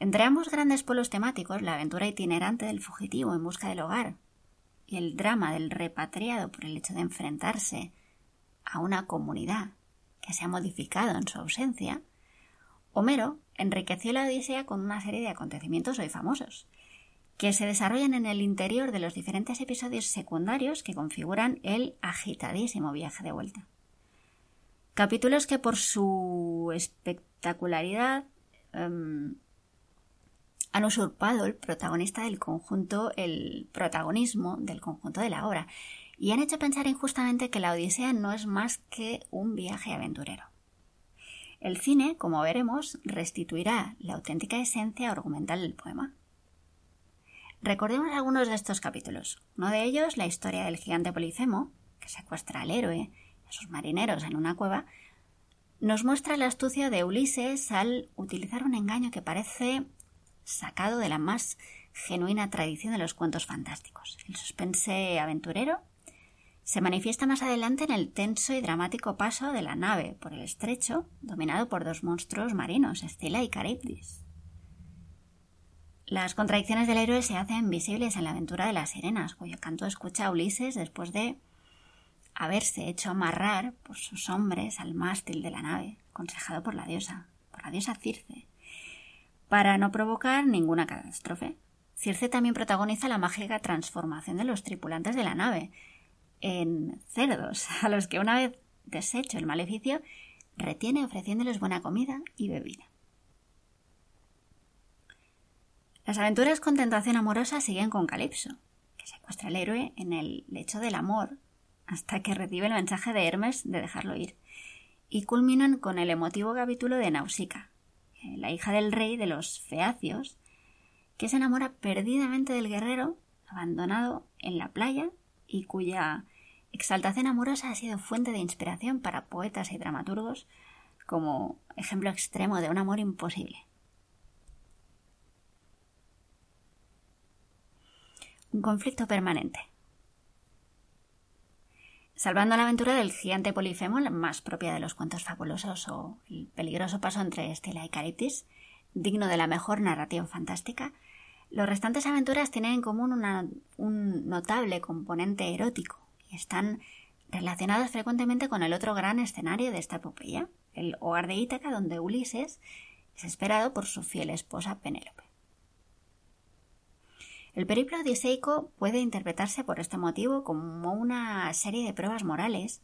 Entre ambos grandes pueblos temáticos, la aventura itinerante del fugitivo en busca del hogar y el drama del repatriado por el hecho de enfrentarse a una comunidad que se ha modificado en su ausencia, Homero enriqueció la Odisea con una serie de acontecimientos hoy famosos, que se desarrollan en el interior de los diferentes episodios secundarios que configuran el agitadísimo viaje de vuelta. Capítulos que por su espectacularidad em, han usurpado el protagonista del conjunto, el protagonismo del conjunto de la obra, y han hecho pensar injustamente que la Odisea no es más que un viaje aventurero. El cine, como veremos, restituirá la auténtica esencia argumental del poema. Recordemos algunos de estos capítulos. Uno de ellos, la historia del gigante Polifemo, que secuestra al héroe y a sus marineros en una cueva, nos muestra la astucia de Ulises al utilizar un engaño que parece sacado de la más genuina tradición de los cuentos fantásticos. El suspense aventurero se manifiesta más adelante en el tenso y dramático paso de la nave por el estrecho, dominado por dos monstruos marinos, Escila y Caribdis. Las contradicciones del héroe se hacen visibles en la aventura de las sirenas, cuyo canto escucha Ulises después de haberse hecho amarrar por sus hombres al mástil de la nave, aconsejado por la diosa, por la diosa Circe, para no provocar ninguna catástrofe. Circe también protagoniza la mágica transformación de los tripulantes de la nave en cerdos, a los que una vez deshecho el maleficio, retiene ofreciéndoles buena comida y bebida. Las aventuras con tentación amorosa siguen con Calipso, que secuestra al héroe en el lecho del amor hasta que recibe el mensaje de Hermes de dejarlo ir, y culminan con el emotivo capítulo de Nausicaa, eh, la hija del rey de los Feacios, que se enamora perdidamente del guerrero abandonado en la playa y cuya exaltación amorosa ha sido fuente de inspiración para poetas y dramaturgos como ejemplo extremo de un amor imposible. Un conflicto permanente. Salvando la aventura del gigante Polifemo, la más propia de los cuentos fabulosos o el peligroso paso entre Estela y Caribdis, digno de la mejor narrativa fantástica, los restantes aventuras tienen en común un notable componente erótico y están relacionadas frecuentemente con el otro gran escenario de esta epopeya, el hogar de Ítaca, donde Ulises es esperado por su fiel esposa Penélope. El periplo odiseico puede interpretarse por este motivo como una serie de pruebas morales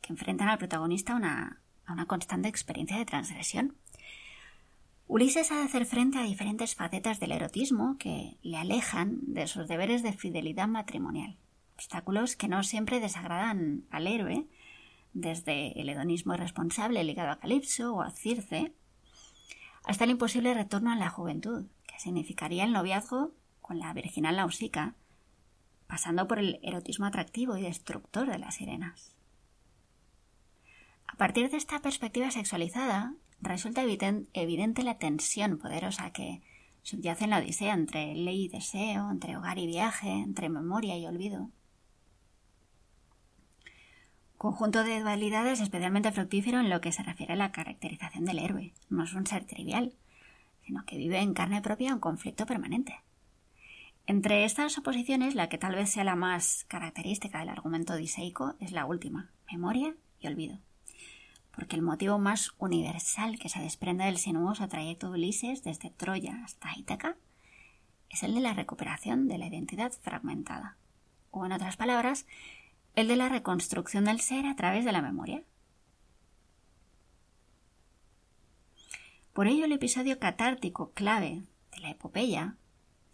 que enfrentan al protagonista a una, a una constante experiencia de transgresión. Ulises ha de hacer frente a diferentes facetas del erotismo que le alejan de sus deberes de fidelidad matrimonial, obstáculos que no siempre desagradan al héroe, desde el hedonismo irresponsable ligado a Calipso o a Circe, hasta el imposible retorno a la juventud, que significaría el noviazgo con la virginal Nausicaa, pasando por el erotismo atractivo y destructor de las sirenas. A partir de esta perspectiva sexualizada, resulta evidente la tensión poderosa que subyace en la Odisea entre ley y deseo, entre hogar y viaje, entre memoria y olvido. conjunto de dualidades especialmente fructífero en lo que se refiere a la caracterización del héroe. No es un ser trivial, sino que vive en carne propia un conflicto permanente. Entre estas oposiciones, la que tal vez sea la más característica del argumento odiseico es la última, memoria y olvido. Porque el motivo más universal que se desprende del sinuoso trayecto de Ulises desde Troya hasta Ítaca es el de la recuperación de la identidad fragmentada. O en otras palabras, el de la reconstrucción del ser a través de la memoria. Por ello, el episodio catártico clave de la epopeya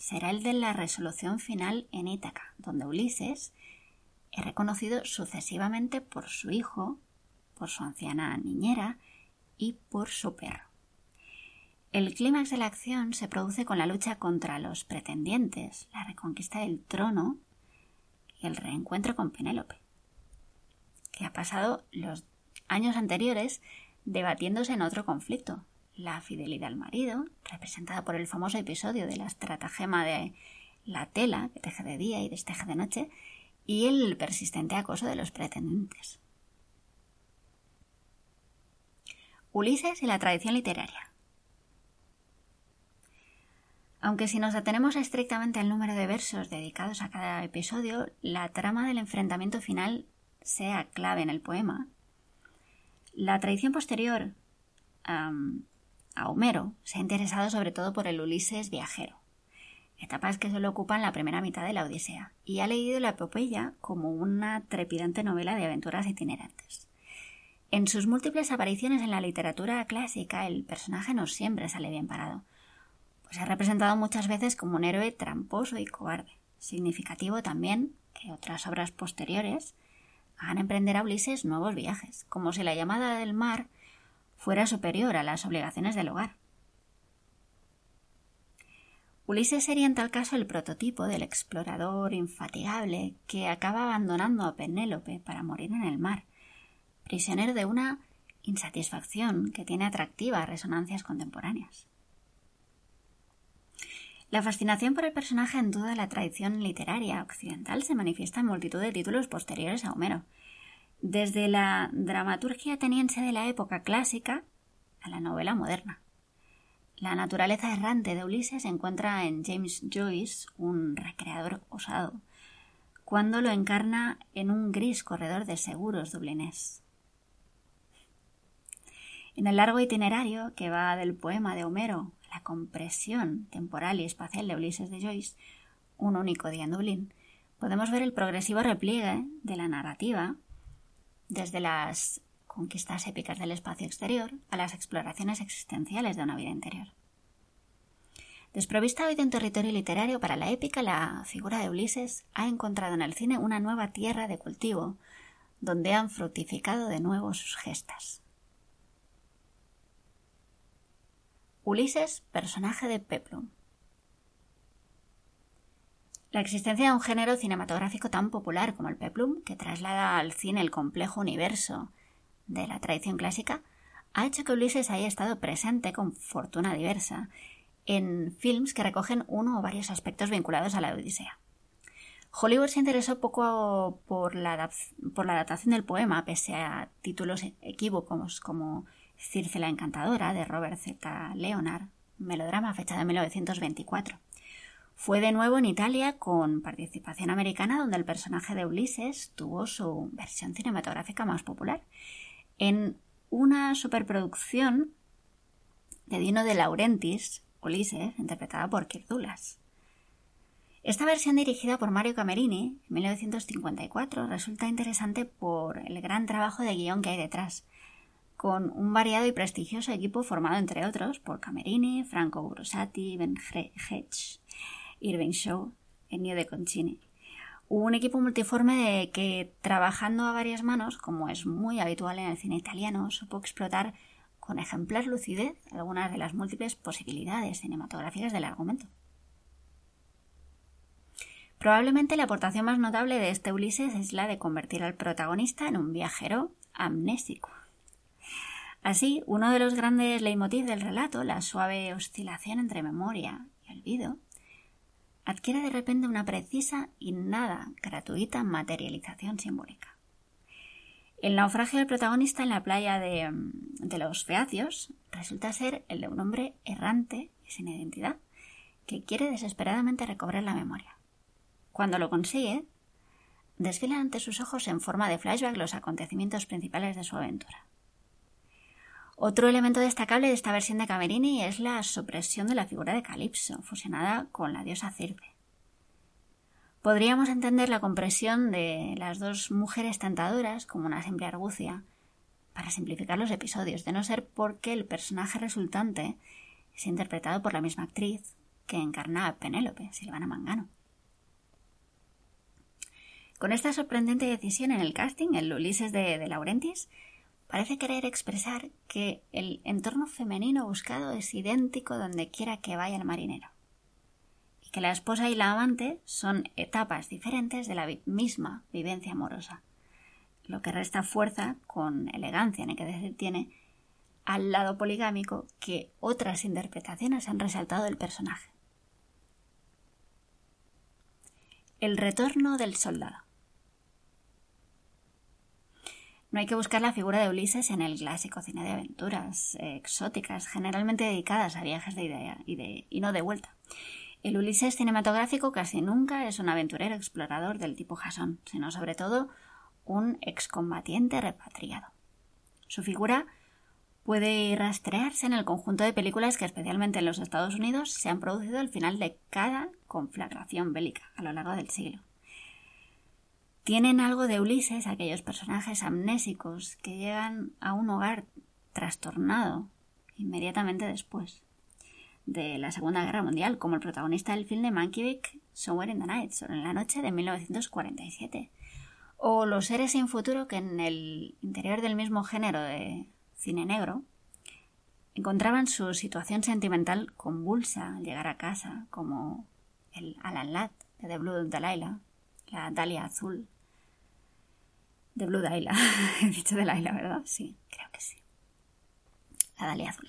será el de la resolución final en Ítaca, donde Ulises es reconocido sucesivamente por su hijo, por su anciana niñera y por su perro. El clímax de la acción se produce con la lucha contra los pretendientes, la reconquista del trono y el reencuentro con Penélope, que ha pasado los años anteriores debatiéndose en otro conflicto, la fidelidad al marido, representada por el famoso episodio de la estratagema de la tela, que teje de día y desteje de noche, y el persistente acoso de los pretendientes. Ulises y la tradición literaria. Aunque si nos atenemos estrictamente al número de versos dedicados a cada episodio, la trama del enfrentamiento final sea clave en el poema, la tradición posterior a Homero se ha interesado sobre todo por el Ulises viajero, etapas que solo ocupan la primera mitad de la Odisea, y ha leído la epopeya como una trepidante novela de aventuras itinerantes. En sus múltiples apariciones en la literatura clásica, el personaje no siempre sale bien parado, pues ha representado muchas veces como un héroe tramposo y cobarde. Significativo también que otras obras posteriores hagan emprender a Ulises nuevos viajes, como si la llamada del mar fuera superior a las obligaciones del hogar. Ulises sería en tal caso el prototipo del explorador infatigable que acaba abandonando a Penélope para morir en el mar, prisionero de una insatisfacción que tiene atractivas resonancias contemporáneas. La fascinación por el personaje en toda la tradición literaria occidental se manifiesta en multitud de títulos posteriores a Homero, desde la dramaturgia ateniense de la época clásica a la novela moderna. La naturaleza errante de Ulises se encuentra en James Joyce, un recreador osado, cuando lo encarna en un gris corredor de seguros dublinés. En el largo itinerario que va del poema de Homero a la compresión temporal y espacial de Ulises de Joyce, un único día en Dublín, podemos ver el progresivo repliegue de la narrativa desde las conquistas épicas del espacio exterior a las exploraciones existenciales de una vida interior. Desprovista hoy de un territorio literario para la épica, la figura de Ulises ha encontrado en el cine una nueva tierra de cultivo, donde han fructificado de nuevo sus gestas. Ulises, personaje de Peplum. La existencia de un género cinematográfico tan popular como el peplum, que traslada al cine el complejo universo de la tradición clásica, ha hecho que Ulises haya estado presente con fortuna diversa en films que recogen uno o varios aspectos vinculados a la Odisea. Hollywood se interesó poco por la, por la adaptación del poema, pese a títulos equívocos como Circe la Encantadora, de Robert Z. Leonard, melodrama fecha de 1924. Fue de nuevo en Italia con participación americana donde el personaje de Ulises tuvo su versión cinematográfica más popular. En una superproducción de Dino de Laurentiis, Ulises, interpretada por Kirk Esta versión dirigida por Mario Camerini en 1954 resulta interesante por el gran trabajo de guion que hay detrás, con un variado y prestigioso equipo formado entre otros por Camerini, Franco Brusati, Ben Hedge, Irving Shaw, Ennio de Concini. Un equipo multiforme de que, trabajando a varias manos, como es muy habitual en el cine italiano, supo explotar con ejemplar lucidez algunas de las múltiples posibilidades cinematográficas del argumento. Probablemente la aportación más notable de este Ulises es la de convertir al protagonista en un viajero amnésico. Así, uno de los grandes leitmotiv del relato, la suave oscilación entre memoria y olvido, adquiere de repente una precisa y nada gratuita materialización simbólica. El naufragio del protagonista en la playa de, de los Feacios resulta ser el de un hombre errante y sin identidad, que quiere desesperadamente recobrar la memoria. Cuando lo consigue, desfilan ante sus ojos en forma de flashback los acontecimientos principales de su aventura. Otro elemento destacable de esta versión de Camerini es la supresión de la figura de Calipso, fusionada con la diosa Circe. Podríamos entender la compresión de las dos mujeres tentadoras como una simple argucia, para simplificar los episodios, de no ser porque el personaje resultante es interpretado por la misma actriz que encarna a Penélope, Silvana Mangano. Con esta sorprendente decisión en el casting, el Ulises de, de Laurentis parece querer expresar que el entorno femenino buscado es idéntico donde quiera que vaya el marinero que la esposa y la amante son etapas diferentes de la misma vivencia amorosa, lo que resta fuerza con elegancia, hay que decir, tiene al lado poligámico que otras interpretaciones han resaltado del personaje. El retorno del soldado. No hay que buscar la figura de Ulises en el clásico cine de aventuras eh, exóticas, generalmente dedicadas a viajes de idea y, y no de vuelta. El Ulises cinematográfico casi nunca es un aventurero explorador del tipo Jason, sino sobre todo un excombatiente repatriado. Su figura puede rastrearse en el conjunto de películas que especialmente en los Estados Unidos se han producido al final de cada conflagración bélica a lo largo del siglo. Tienen algo de Ulises aquellos personajes amnésicos que llegan a un hogar trastornado inmediatamente después de la Segunda Guerra Mundial, como el protagonista del film de Mankiewicz, Somewhere in the Night, sobre la noche de 1947. O los seres sin futuro que en el interior del mismo género de cine negro encontraban su situación sentimental convulsa al llegar a casa, como el Alan Ladd de The Blue Delilah, la Dalia Azul. De Blue Delilah, he dicho Delilah, ¿verdad? Sí, creo que sí. La Dalia Azul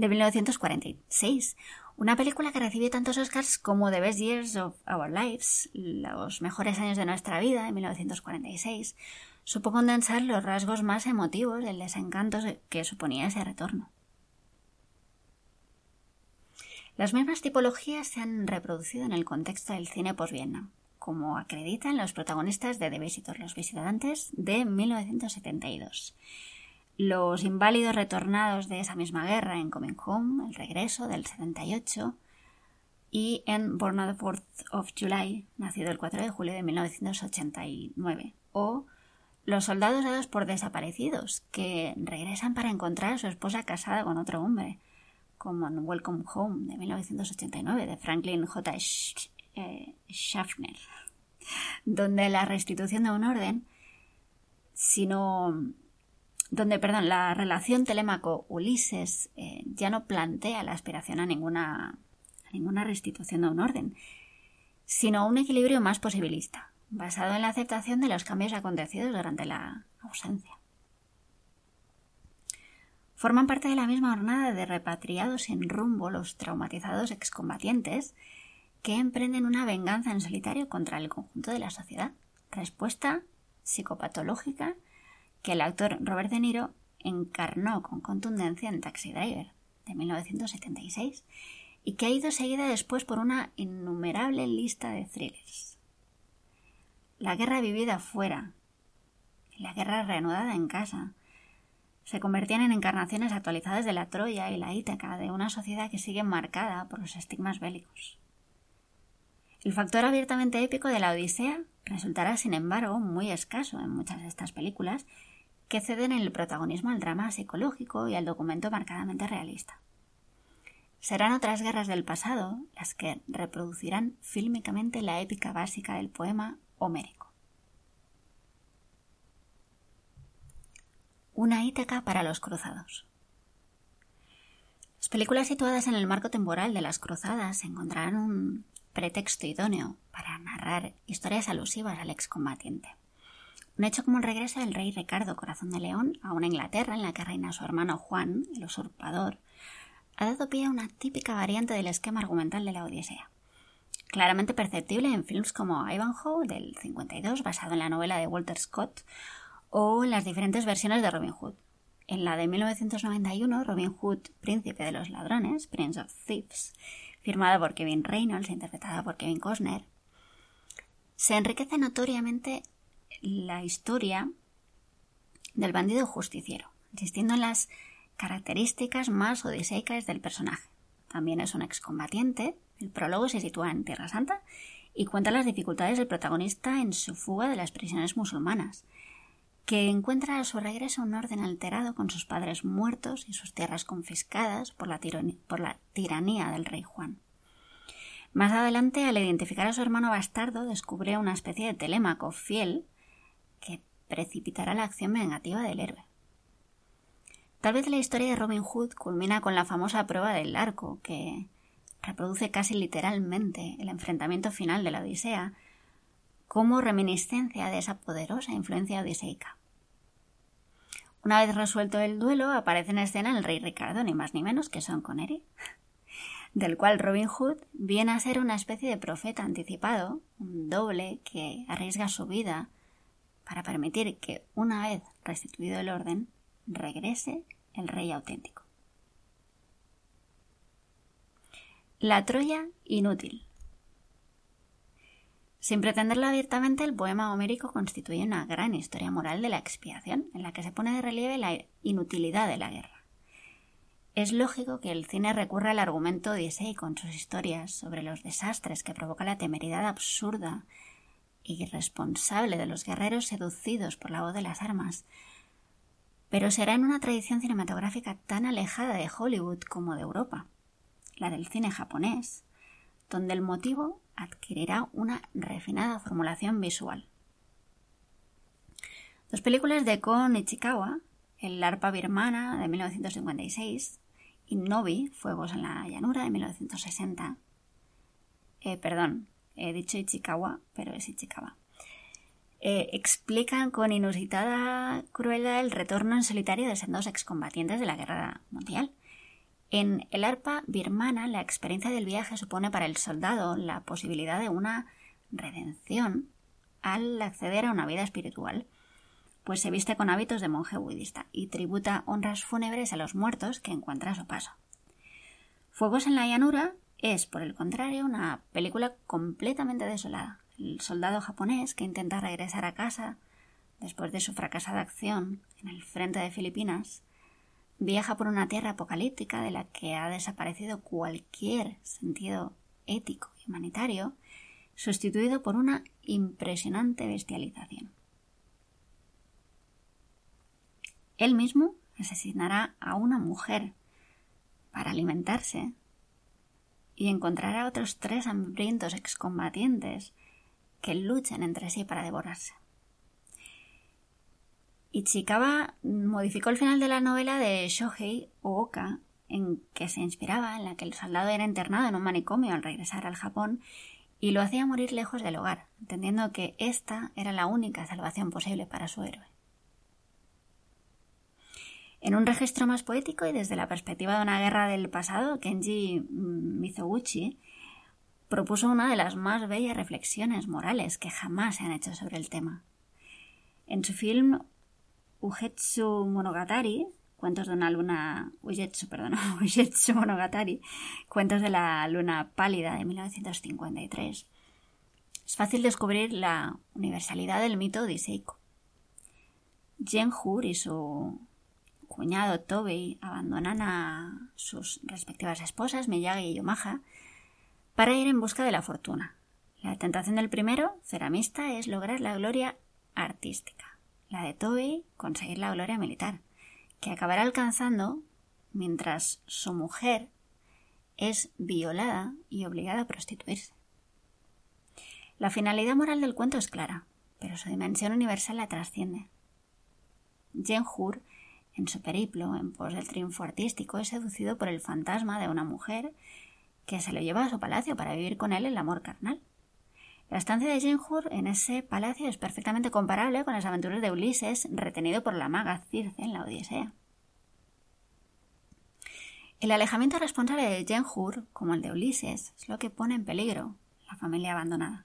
de 1946, una película que recibió tantos Oscars como The Best Years of Our Lives, los mejores años de nuestra vida, en 1946, supo condensar los rasgos más emotivos del desencanto que suponía ese retorno. Las mismas tipologías se han reproducido en el contexto del cine post-Vietnam, como acreditan los protagonistas de The Visitor, los visitantes, de 1972 los inválidos retornados de esa misma guerra en Coming Home, El Regreso del 78, y en Born on the 4th of July, nacido el 4 de julio de 1989, o Los soldados dados por desaparecidos, que regresan para encontrar a su esposa casada con otro hombre, como en Welcome Home de 1989 de Franklin J. Eh, Schaffner, donde la restitución de un orden, sino donde, perdón, la relación Telémaco-Ulises eh, ya no plantea la aspiración a ninguna, a ninguna restitución de un orden, sino un equilibrio más posibilista, basado en la aceptación de los cambios acontecidos durante la ausencia. Forman parte de la misma jornada de repatriados sin rumbo los traumatizados excombatientes que emprenden una venganza en solitario contra el conjunto de la sociedad, respuesta psicopatológica que el actor Robert De Niro encarnó con contundencia en Taxi Driver de 1976 y que ha ido seguida después por una innumerable lista de thrillers. La guerra vivida fuera la guerra reanudada en casa se convertían en encarnaciones actualizadas de la Troya y la Ítaca de una sociedad que sigue marcada por los estigmas bélicos. El factor abiertamente épico de la Odisea resultará, sin embargo, muy escaso en muchas de estas películas que ceden el protagonismo al drama psicológico y al documento marcadamente realista. Serán otras guerras del pasado las que reproducirán fílmicamente la épica básica del poema homérico. Una Ítaca para los cruzados. Las películas situadas en el marco temporal de las cruzadas encontrarán un pretexto idóneo para narrar historias alusivas al excombatiente. Un hecho como el regreso del rey Ricardo Corazón de León a una Inglaterra en la que reina su hermano Juan, el usurpador, ha dado pie a una típica variante del esquema argumental de la Odisea. Claramente perceptible en films como Ivanhoe del 52, basado en la novela de Walter Scott, o en las diferentes versiones de Robin Hood. En la de 1991, Robin Hood, Príncipe de los Ladrones, Prince of Thieves, firmada por Kevin Reynolds, interpretada por Kevin Costner, se enriquece notoriamente la historia del bandido justiciero, insistiendo en las características más odiseicas del personaje. También es un excombatiente. El prólogo se sitúa en Tierra Santa y cuenta las dificultades del protagonista en su fuga de las prisiones musulmanas, que encuentra a su regreso un orden alterado con sus padres muertos y sus tierras confiscadas por la, tiranía del rey Juan. Más adelante, al identificar a su hermano bastardo, descubre una especie de telémaco fiel que precipitará la acción vengativa del héroe. Tal vez la historia de Robin Hood culmina con la famosa prueba del arco, que reproduce casi literalmente el enfrentamiento final de la Odisea, como reminiscencia de esa poderosa influencia odiseica. Una vez resuelto el duelo, aparece en escena el rey Ricardo, ni más ni menos que Sean Connery, del cual Robin Hood viene a ser una especie de profeta anticipado, un doble que arriesga su vida para permitir que, una vez restituido el orden, regrese el rey auténtico. La Troya inútil. Sin pretenderlo abiertamente, el poema homérico constituye una gran historia moral de la expiación, en la que se pone de relieve la inutilidad de la guerra. Es lógico que el cine recurra al argumento Odisei con sus historias sobre los desastres que provoca la temeridad absurda e irresponsable de los guerreros seducidos por la voz de las armas, pero será en una tradición cinematográfica tan alejada de Hollywood como de Europa, la del cine japonés, donde el motivo adquirirá una refinada formulación visual. Dos películas de Kon Ichikawa, El arpa birmana de 1956 y Novi, Fuegos en la llanura de 1960. Eh, perdón, he dicho Ichikawa, pero es Ichikawa. Eh, explican con inusitada crueldad el retorno en solitario de sendos excombatientes de la guerra mundial. En el arpa birmana, la experiencia del viaje supone para el soldado la posibilidad de una redención al acceder a una vida espiritual, pues se viste con hábitos de monje budista y tributa honras fúnebres a los muertos que encuentra a su paso. Fuegos en la llanura es, por el contrario, una película completamente desolada el soldado japonés que intenta regresar a casa después de su fracasada acción en el frente de Filipinas, viaja por una tierra apocalíptica de la que ha desaparecido cualquier sentido ético y humanitario, sustituido por una impresionante bestialización. Él mismo asesinará a una mujer para alimentarse y encontrará a otros tres hambrientos excombatientes que luchan entre sí para devorarse. Ichikawa modificó el final de la novela de Shohei Ooka, en que se inspiraba, en la que el soldado era internado en un manicomio al regresar al Japón y lo hacía morir lejos del hogar, entendiendo que esta era la única salvación posible para su héroe. En un registro más poético y desde la perspectiva de una guerra del pasado, Kenji Mizoguchi propuso una de las más bellas reflexiones morales que jamás se han hecho sobre el tema. En su film Ugetsu Monogatari, cuentos de una luna perdón, Monogatari, cuentos de la luna pálida de 1953, es fácil descubrir la universalidad del mito odiseico. Jenhur y su cuñado Tobei abandonan a sus respectivas esposas, Miyagi y Yomaha, para ir en busca de la fortuna. La tentación del primero, ceramista, es lograr la gloria artística. La de Toby, conseguir la gloria militar, que acabará alcanzando mientras su mujer es violada y obligada a prostituirse. La finalidad moral del cuento es clara, pero su dimensión universal la trasciende. Jen Hur, en su periplo en pos del triunfo artístico, es seducido por el fantasma de una mujer que se lo lleva a su palacio para vivir con él el amor carnal. La estancia de Jenhur en ese palacio es perfectamente comparable con las aventuras de Ulises retenido por la maga Circe en la Odisea. El alejamiento responsable de Jenhur, como el de Ulises, es lo que pone en peligro la familia abandonada.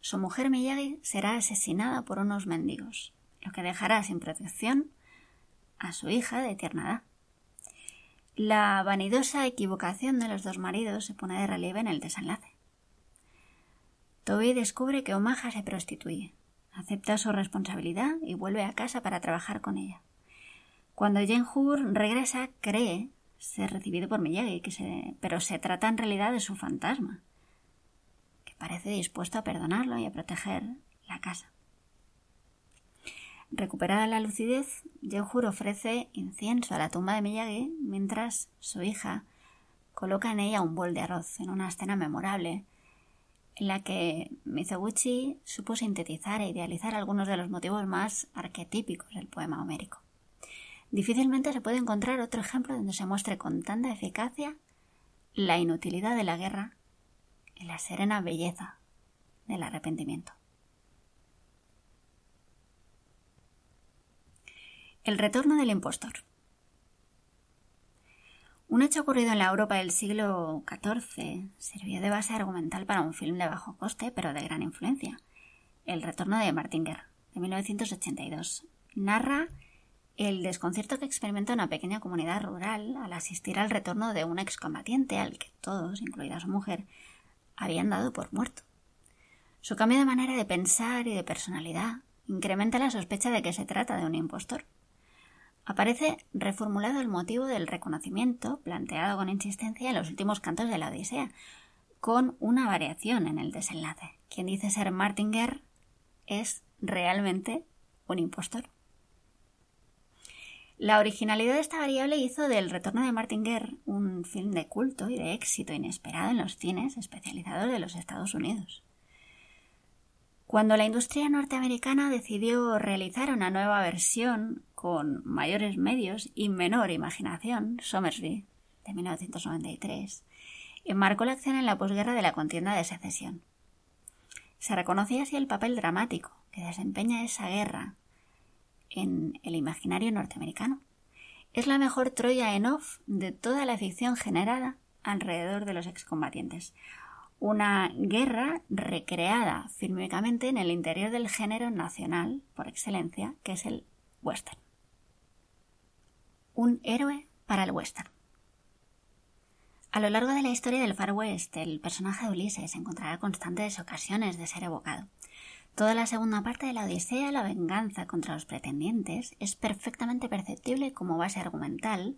Su mujer Miyagi será asesinada por unos mendigos. lo que dejará sin protección a su hija de tierna edad. La vanidosa equivocación de los dos maridos se pone de relieve en el desenlace. Toby descubre que Omaha se prostituye, acepta su responsabilidad y vuelve a casa para trabajar con ella. Cuando Jane Hur regresa, cree ser recibido por Miyagi, pero se trata en realidad de su fantasma, que parece dispuesto a perdonarlo y a proteger la casa. Recuperada la lucidez, Jenhur ofrece incienso a la tumba de Miyagi mientras su hija coloca en ella un bol de arroz en una escena memorable en la que Mizoguchi supo sintetizar e idealizar algunos de los motivos más arquetípicos del poema homérico. Difícilmente se puede encontrar otro ejemplo donde se muestre con tanta eficacia la inutilidad de la guerra y la serena belleza del arrepentimiento. El retorno del impostor. Un hecho ocurrido en la Europa del siglo XIV sirvió de base argumental para un film de bajo coste pero de gran influencia. El retorno de Martinger, de 1982, narra el desconcierto que experimenta una pequeña comunidad rural al asistir al retorno de un excombatiente al que todos, incluida su mujer, habían dado por muerto. Su cambio de manera de pensar y de personalidad incrementa la sospecha de que se trata de un impostor aparece reformulado el motivo del reconocimiento planteado con insistencia en los últimos cantos de la Odisea, con una variación en el desenlace. Quien dice ser Martinger es realmente un impostor. La originalidad de esta variable hizo del retorno de Martinger un film de culto y de éxito inesperado en los cines especializados de los Estados Unidos. Cuando la industria norteamericana decidió realizar una nueva versión con mayores medios y menor imaginación, Somersby, de 1993, enmarcó la acción en la posguerra de la contienda de secesión. Se reconocía así el papel dramático que desempeña esa guerra en el imaginario norteamericano. Es la mejor Troya en off de toda la ficción generada alrededor de los excombatientes, una guerra recreada fílmicamente en el interior del género nacional por excelencia, que es el western. Un héroe para el western. A lo largo de la historia del Far West, el personaje de Ulises encontrará constantes ocasiones de ser evocado. Toda la segunda parte de la Odisea, la venganza contra los pretendientes, es perfectamente perceptible como base argumental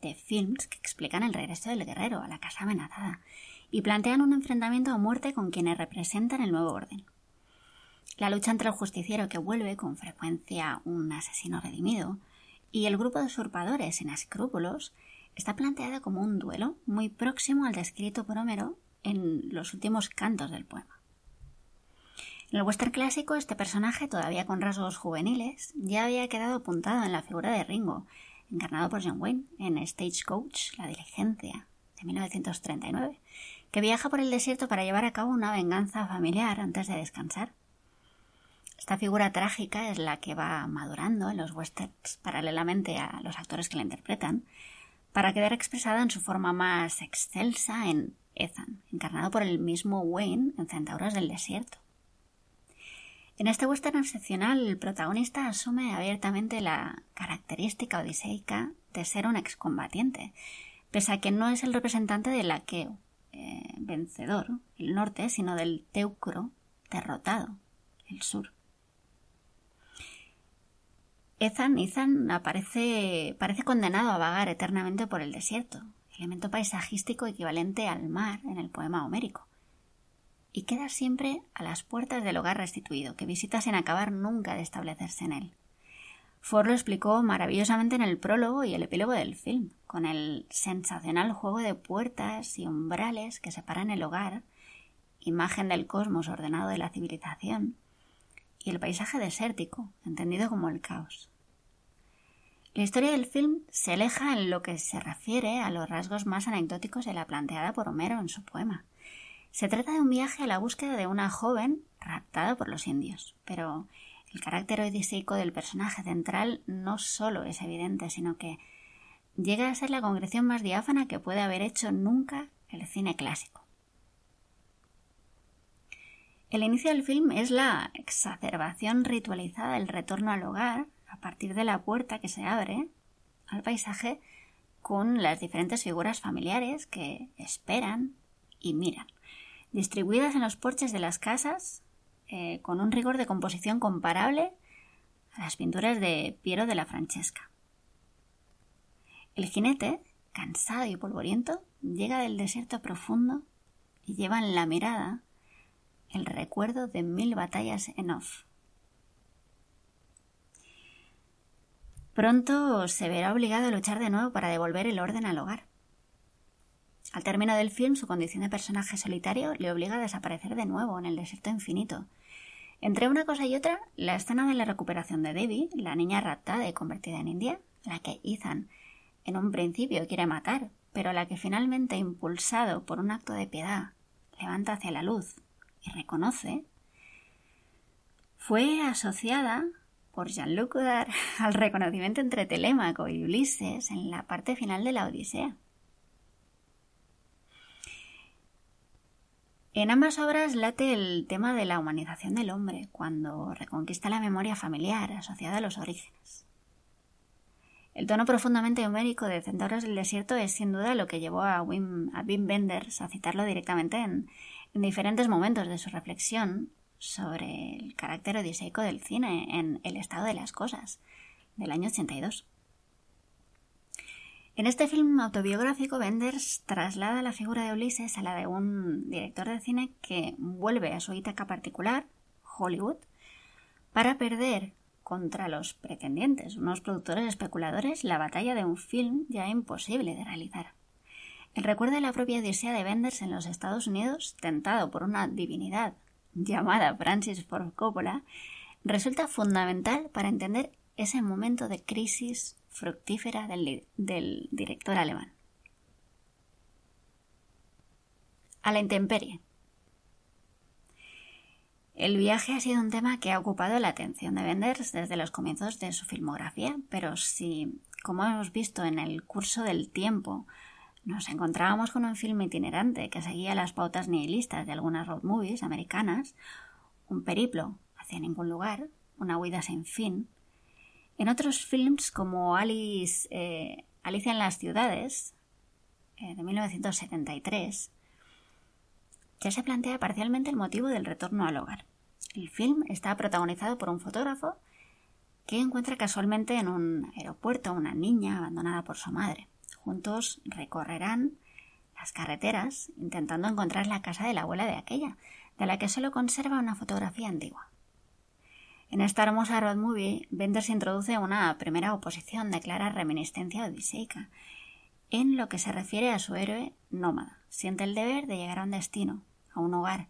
de films que explican el regreso del guerrero a la casa amenazada y plantean un enfrentamiento a muerte con quienes representan el nuevo orden. La lucha entre el justiciero que vuelve, con frecuencia un asesino redimido, y el grupo de usurpadores sin escrúpulos está planteada como un duelo muy próximo al descrito por Homero en los últimos cantos del poema. En el western clásico, este personaje, todavía con rasgos juveniles, ya había quedado apuntado en la figura de Ringo, encarnado por John Wayne en Stagecoach, La Diligencia, de 1939, que viaja por el desierto para llevar a cabo una venganza familiar antes de descansar. Esta figura trágica es la que va madurando en los westerns paralelamente a los actores que la interpretan, para quedar expresada en su forma más excelsa en Ethan, encarnado por el mismo Wayne en Centauros del Desierto. En este western excepcional, el protagonista asume abiertamente la característica odiseica de ser un excombatiente, pese a que no es el representante del aqueo, eh, vencedor, el norte, sino del Teucro derrotado, el sur. Ethan, Ethan aparece, parece condenado a vagar eternamente por el desierto, elemento paisajístico equivalente al mar en el poema homérico, y queda siempre a las puertas del hogar restituido, que visita sin acabar nunca de establecerse en él. Ford lo explicó maravillosamente en el prólogo y el epílogo del film, con el sensacional juego de puertas y umbrales que separan el hogar, imagen del cosmos ordenado de la civilización, y el paisaje desértico, entendido como el caos. La historia del film se aleja en lo que se refiere a los rasgos más anecdóticos de la planteada por Homero en su poema. Se trata de un viaje a la búsqueda de una joven raptada por los indios, pero el carácter odiseico del personaje central no solo es evidente, sino que llega a ser la concreción más diáfana que puede haber hecho nunca el cine clásico. El inicio del film es la exacerbación ritualizada del retorno al hogar a partir de la puerta que se abre al paisaje con las diferentes figuras familiares que esperan y miran, distribuidas en los porches de las casas eh, con un rigor de composición comparable a las pinturas de Piero de la Francesca. El jinete, cansado y polvoriento, llega del desierto profundo y lleva en la mirada el recuerdo de mil batallas en off. Pronto se verá obligado a luchar de nuevo para devolver el orden al hogar. Al término del film, su condición de personaje solitario le obliga a desaparecer de nuevo en el desierto infinito. Entre una cosa y otra, la escena de la recuperación de Debbie, la niña raptada y convertida en india, la que Ethan en un principio quiere matar, pero la que finalmente, impulsado por un acto de piedad, levanta hacia la luz y reconoce, fue asociada por Jean-Luc Godard al reconocimiento entre Telémaco y Ulises en la parte final de la Odisea. En ambas obras late el tema de la humanización del hombre cuando reconquista la memoria familiar asociada a los orígenes. El tono profundamente homérico de Centauros del Desierto es sin duda lo que llevó a Wim, a Wenders a citarlo directamente en, en diferentes momentos de su reflexión sobre el carácter odiseico del cine en El estado de las cosas, del año 82. En este film autobiográfico, Benders traslada la figura de Ulises a la de un director de cine que vuelve a su Ítaca particular, Hollywood, para perder contra los pretendientes, unos productores especuladores, la batalla de un film ya imposible de realizar. El recuerdo de la propia Odisea de Benders en los Estados Unidos, tentado por una divinidad llamada Francis Ford Coppola, resulta fundamental para entender ese momento de crisis fructífera del, del director alemán. A la intemperie. El viaje ha sido un tema que ha ocupado la atención de Benders desde los comienzos de su filmografía, pero si, como hemos visto en el curso del tiempo, nos encontrábamos con un film itinerante que seguía las pautas nihilistas de algunas road movies americanas, un periplo hacia ningún lugar, una huida sin fin. En otros films como Alice, eh, Alicia en las ciudades, eh, de 1973, ya se plantea parcialmente el motivo del retorno al hogar. El film está protagonizado por un fotógrafo que encuentra casualmente en un aeropuerto una niña abandonada por su madre. Juntos recorrerán las carreteras intentando encontrar la casa de la abuela de aquella, de la que solo conserva una fotografía antigua. En esta hermosa road movie, Benders introduce una primera oposición de clara reminiscencia odiseica, en lo que se refiere a su héroe nómada. Siente el deber de llegar a un destino, a un hogar,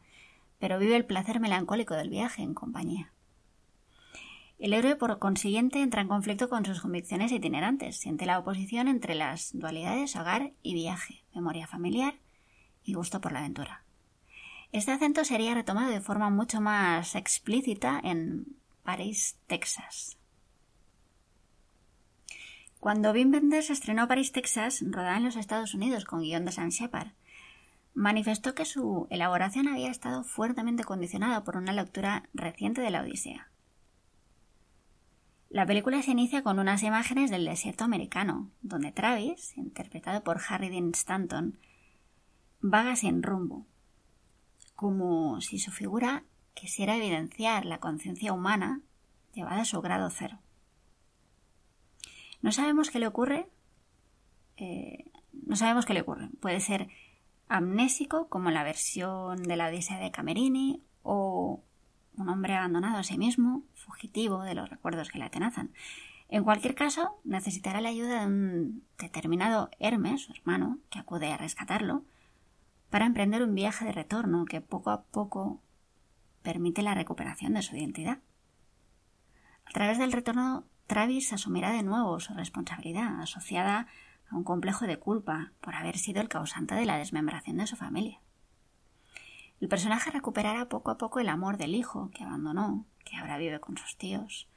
pero vive el placer melancólico del viaje en compañía. El héroe, por consiguiente, entra en conflicto con sus convicciones itinerantes, siente la oposición entre las dualidades hogar y viaje, memoria familiar y gusto por la aventura. Este acento sería retomado de forma mucho más explícita en París, Texas. Cuando Wim Wenders estrenó París, Texas, rodada en los Estados Unidos con guion de Sam Shepard, manifestó que su elaboración había estado fuertemente condicionada por una lectura reciente de la Odisea. La película se inicia con unas imágenes del desierto americano, donde Travis, interpretado por Harry Dean Stanton, vaga sin rumbo, como si su figura quisiera evidenciar la conciencia humana llevada a su grado cero. No sabemos qué le ocurre. Eh, no sabemos qué le ocurre. Puede ser amnésico, como la versión de la Odisea de Camerini, o un hombre abandonado a sí mismo, fugitivo de los recuerdos que le atenazan. En cualquier caso, necesitará la ayuda de un determinado Hermes, su hermano, que acude a rescatarlo, para emprender un viaje de retorno que poco a poco permite la recuperación de su identidad. A través del retorno, Travis asumirá de nuevo su responsabilidad, asociada a un complejo de culpa por haber sido el causante de la desmembración de su familia. El personaje recuperará poco a poco el amor del hijo que abandonó, que ahora vive con sus tíos.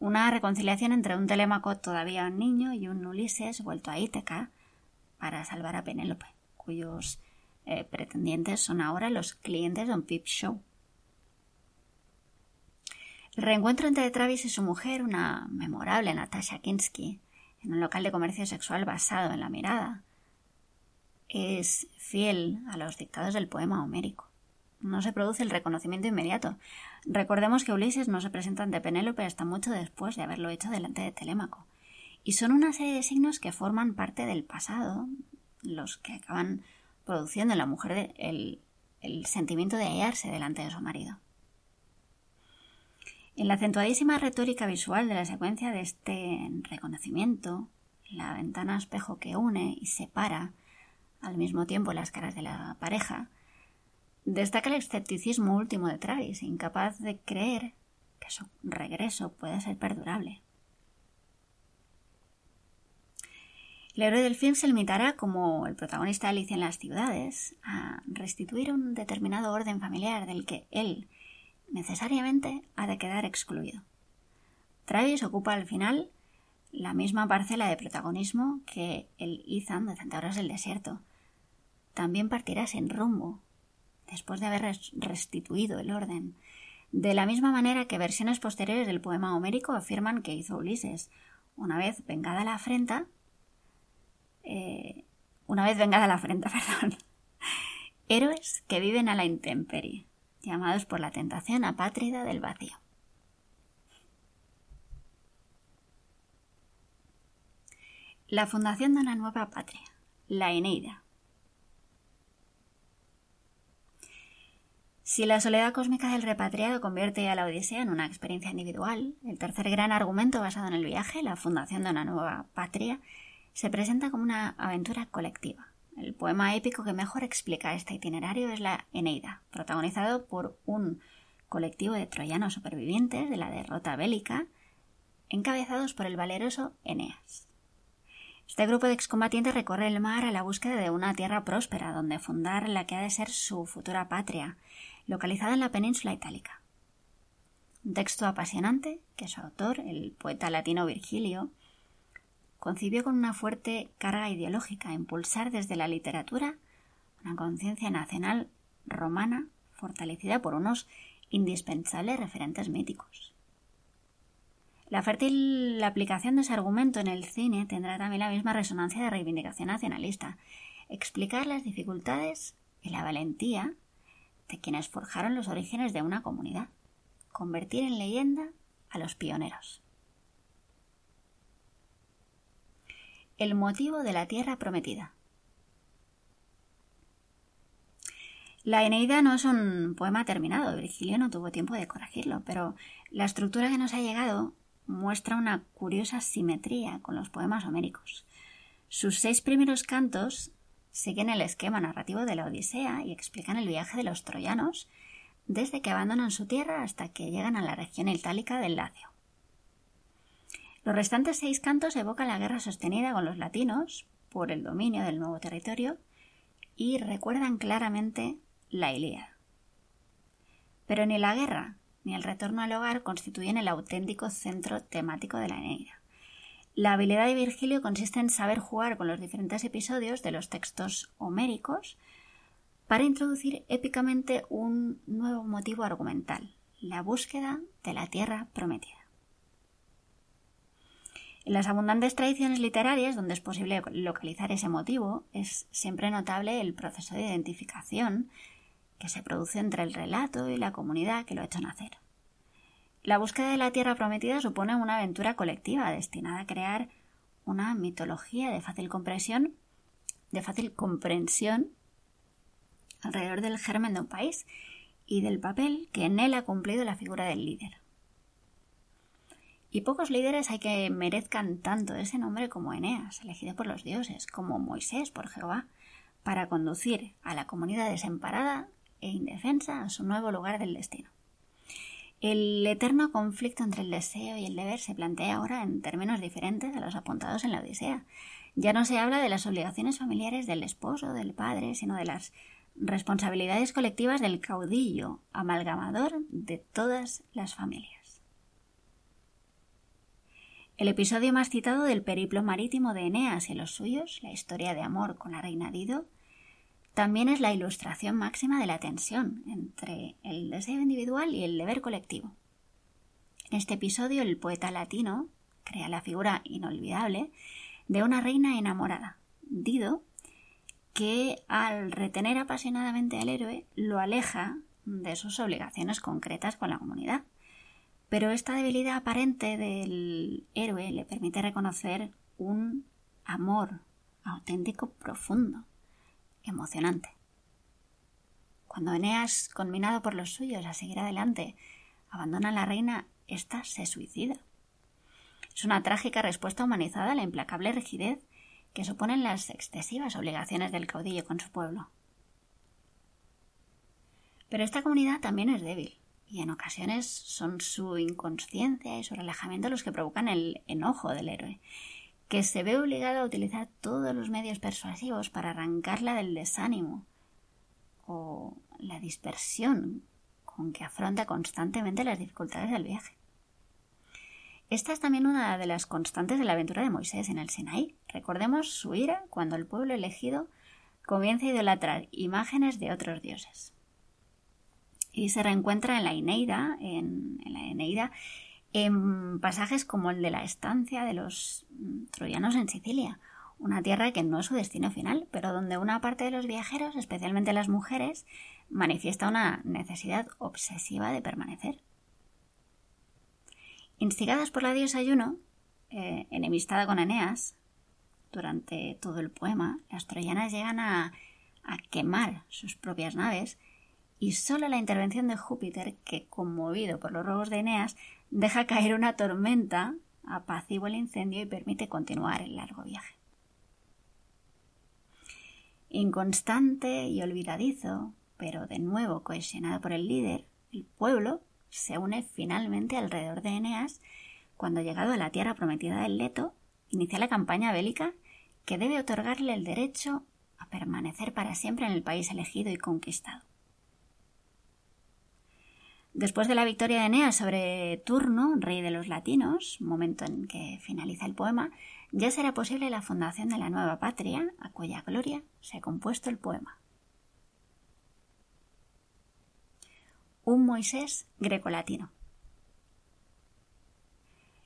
Una reconciliación entre un Telémaco todavía un niño y un Ulises vuelto a Ítaca para salvar a Penélope, cuyos eh, pretendientes son ahora los clientes de un Pip Show. El reencuentro entre Travis y su mujer, una memorable Natasha Kinsky, en un local de comercio sexual basado en la mirada, es fiel a los dictados del poema homérico. No se produce el reconocimiento inmediato. Recordemos que Ulises no se presenta ante Penélope hasta mucho después de haberlo hecho delante de Telémaco. Y son una serie de signos que forman parte del pasado, los que acaban produciendo en la mujer el, el sentimiento de hallarse delante de su marido. En la acentuadísima retórica visual de la secuencia de este reconocimiento, la ventana espejo que une y separa al mismo tiempo las caras de la pareja, destaca el escepticismo último de Travis, incapaz de creer que su regreso pueda ser perdurable. El héroe del film se limitará, como el protagonista Alicia en las ciudades, a restituir un determinado orden familiar del que él necesariamente ha de quedar excluido. Travis ocupa al final la misma parcela de protagonismo que el Ethan de Centauros del Desierto. También partirá sin rumbo, después de haber restituido el orden, de la misma manera que versiones posteriores del poema homérico afirman que hizo Ulises, una vez vengada la afrenta, eh, una vez vengada la afrenta, perdón, héroes que viven a la intemperie, llamados por la tentación apátrida del vacío. La fundación de una nueva patria, la Eneida. Si la soledad cósmica del repatriado convierte a la Odisea en una experiencia individual, el tercer gran argumento basado en el viaje, la fundación de una nueva patria, se presenta como una aventura colectiva. El poema épico que mejor explica este itinerario es la Eneida, protagonizado por un colectivo de troyanos supervivientes de la derrota bélica, encabezados por el valeroso Eneas. Este grupo de excombatientes recorre el mar a la búsqueda de una tierra próspera donde fundar la que ha de ser su futura patria, localizada en la península itálica. Un texto apasionante que su autor, el poeta latino Virgilio, concibió con una fuerte carga ideológica, impulsar desde la literatura una conciencia nacional romana fortalecida por unos indispensables referentes míticos. La fértil aplicación de ese argumento en el cine tendrá también la misma resonancia de reivindicación nacionalista, explicar las dificultades y la valentía de quienes forjaron los orígenes de una comunidad, convertir en leyenda a los pioneros. El motivo de la tierra prometida. La Eneida no es un poema terminado, Virgilio no tuvo tiempo de corregirlo, pero la estructura que nos ha llegado muestra una curiosa simetría con los poemas homéricos. Sus seis primeros cantos siguen el esquema narrativo de la Odisea y explican el viaje de los troyanos desde que abandonan su tierra hasta que llegan a la región itálica del Lacio. Los restantes seis cantos evocan la guerra sostenida con los latinos por el dominio del nuevo territorio y recuerdan claramente la Ilíada. Pero ni la guerra ni el retorno al hogar constituyen el auténtico centro temático de la Eneida. La habilidad de Virgilio consiste en saber jugar con los diferentes episodios de los textos homéricos para introducir épicamente un nuevo motivo argumental, la búsqueda de la tierra prometida. En las abundantes tradiciones literarias donde es posible localizar ese motivo, es siempre notable el proceso de identificación que se produce entre el relato y la comunidad que lo ha hecho nacer. La búsqueda de la tierra prometida supone una aventura colectiva destinada a crear una mitología de fácil comprensión, de fácil comprensión alrededor del germen de un país y del papel que en él ha cumplido la figura del líder. Y pocos líderes hay que merezcan tanto ese nombre como Eneas, elegido por los dioses, como Moisés por Jehová, para conducir a la comunidad desemparada e indefensa a su nuevo lugar del destino. El eterno conflicto entre el deseo y el deber se plantea ahora en términos diferentes a los apuntados en la Odisea. Ya no se habla de las obligaciones familiares del esposo, del padre, sino de las responsabilidades colectivas del caudillo, amalgamador de todas las familias. El episodio más citado del periplo marítimo de Eneas y los suyos, la historia de amor con la reina Dido, también es la ilustración máxima de la tensión entre el deseo individual y el deber colectivo. En este episodio el poeta latino crea la figura inolvidable de una reina enamorada, Dido, que al retener apasionadamente al héroe lo aleja de sus obligaciones concretas con la comunidad. Pero esta debilidad aparente del héroe le permite reconocer un amor auténtico, profundo, emocionante. Cuando Eneas, conminado por los suyos a seguir adelante, abandona a la reina, ésta se suicida. Es una trágica respuesta humanizada a la implacable rigidez que suponen las excesivas obligaciones del caudillo con su pueblo. Pero esta comunidad también es débil, y en ocasiones son su inconsciencia y su relajamiento los que provocan el enojo del héroe, que se ve obligado a utilizar todos los medios persuasivos para arrancarla del desánimo o la dispersión con que afronta constantemente las dificultades del viaje. Esta es también una de las constantes de la aventura de Moisés en el Sinaí. Recordemos su ira cuando el pueblo elegido comienza a idolatrar imágenes de otros dioses. Y se reencuentra en la Eneida, en, la Eneida, en pasajes como el de la estancia de los mm, troyanos en Sicilia, una tierra que no es su destino final, pero donde una parte de los viajeros, especialmente las mujeres, manifiesta una necesidad obsesiva de permanecer. Instigadas por la diosa Juno, eh, enemistada con Eneas, durante todo el poema, las troyanas llegan a, a quemar sus propias naves y solo la intervención de Júpiter, que conmovido por los robos de Eneas, deja caer una tormenta, apacigua el incendio y permite continuar el largo viaje. Inconstante y olvidadizo, pero de nuevo cohesionado por el líder, el pueblo se une finalmente alrededor de Eneas cuando, llegado a la tierra prometida del Leto, inicia la campaña bélica que debe otorgarle el derecho a permanecer para siempre en el país elegido y conquistado. Después de la victoria de Eneas sobre Turno, rey de los latinos, momento en que finaliza el poema, ya será posible la fundación de la nueva patria, a cuya gloria se ha compuesto el poema. Un Moisés grecolatino.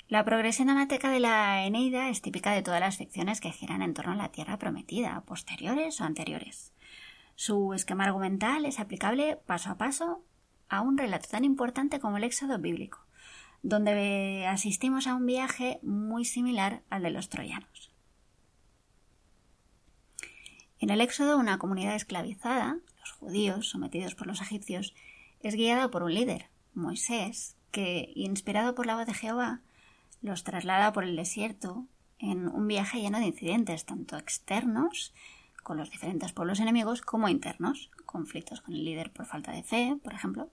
La progresión dramática de la Eneida es típica de todas las ficciones que giran en torno a la tierra prometida, posteriores o anteriores. Su esquema argumental es aplicable paso a paso a un relato tan importante como el Éxodo bíblico, donde asistimos a un viaje muy similar al de los troyanos. En el Éxodo, una comunidad esclavizada, los judíos sometidos por los egipcios, es guiada por un líder, Moisés, que, inspirado por la voz de Jehová, los traslada por el desierto en un viaje lleno de incidentes, tanto externos, con los diferentes pueblos enemigos, como internos, conflictos con el líder por falta de fe, por ejemplo,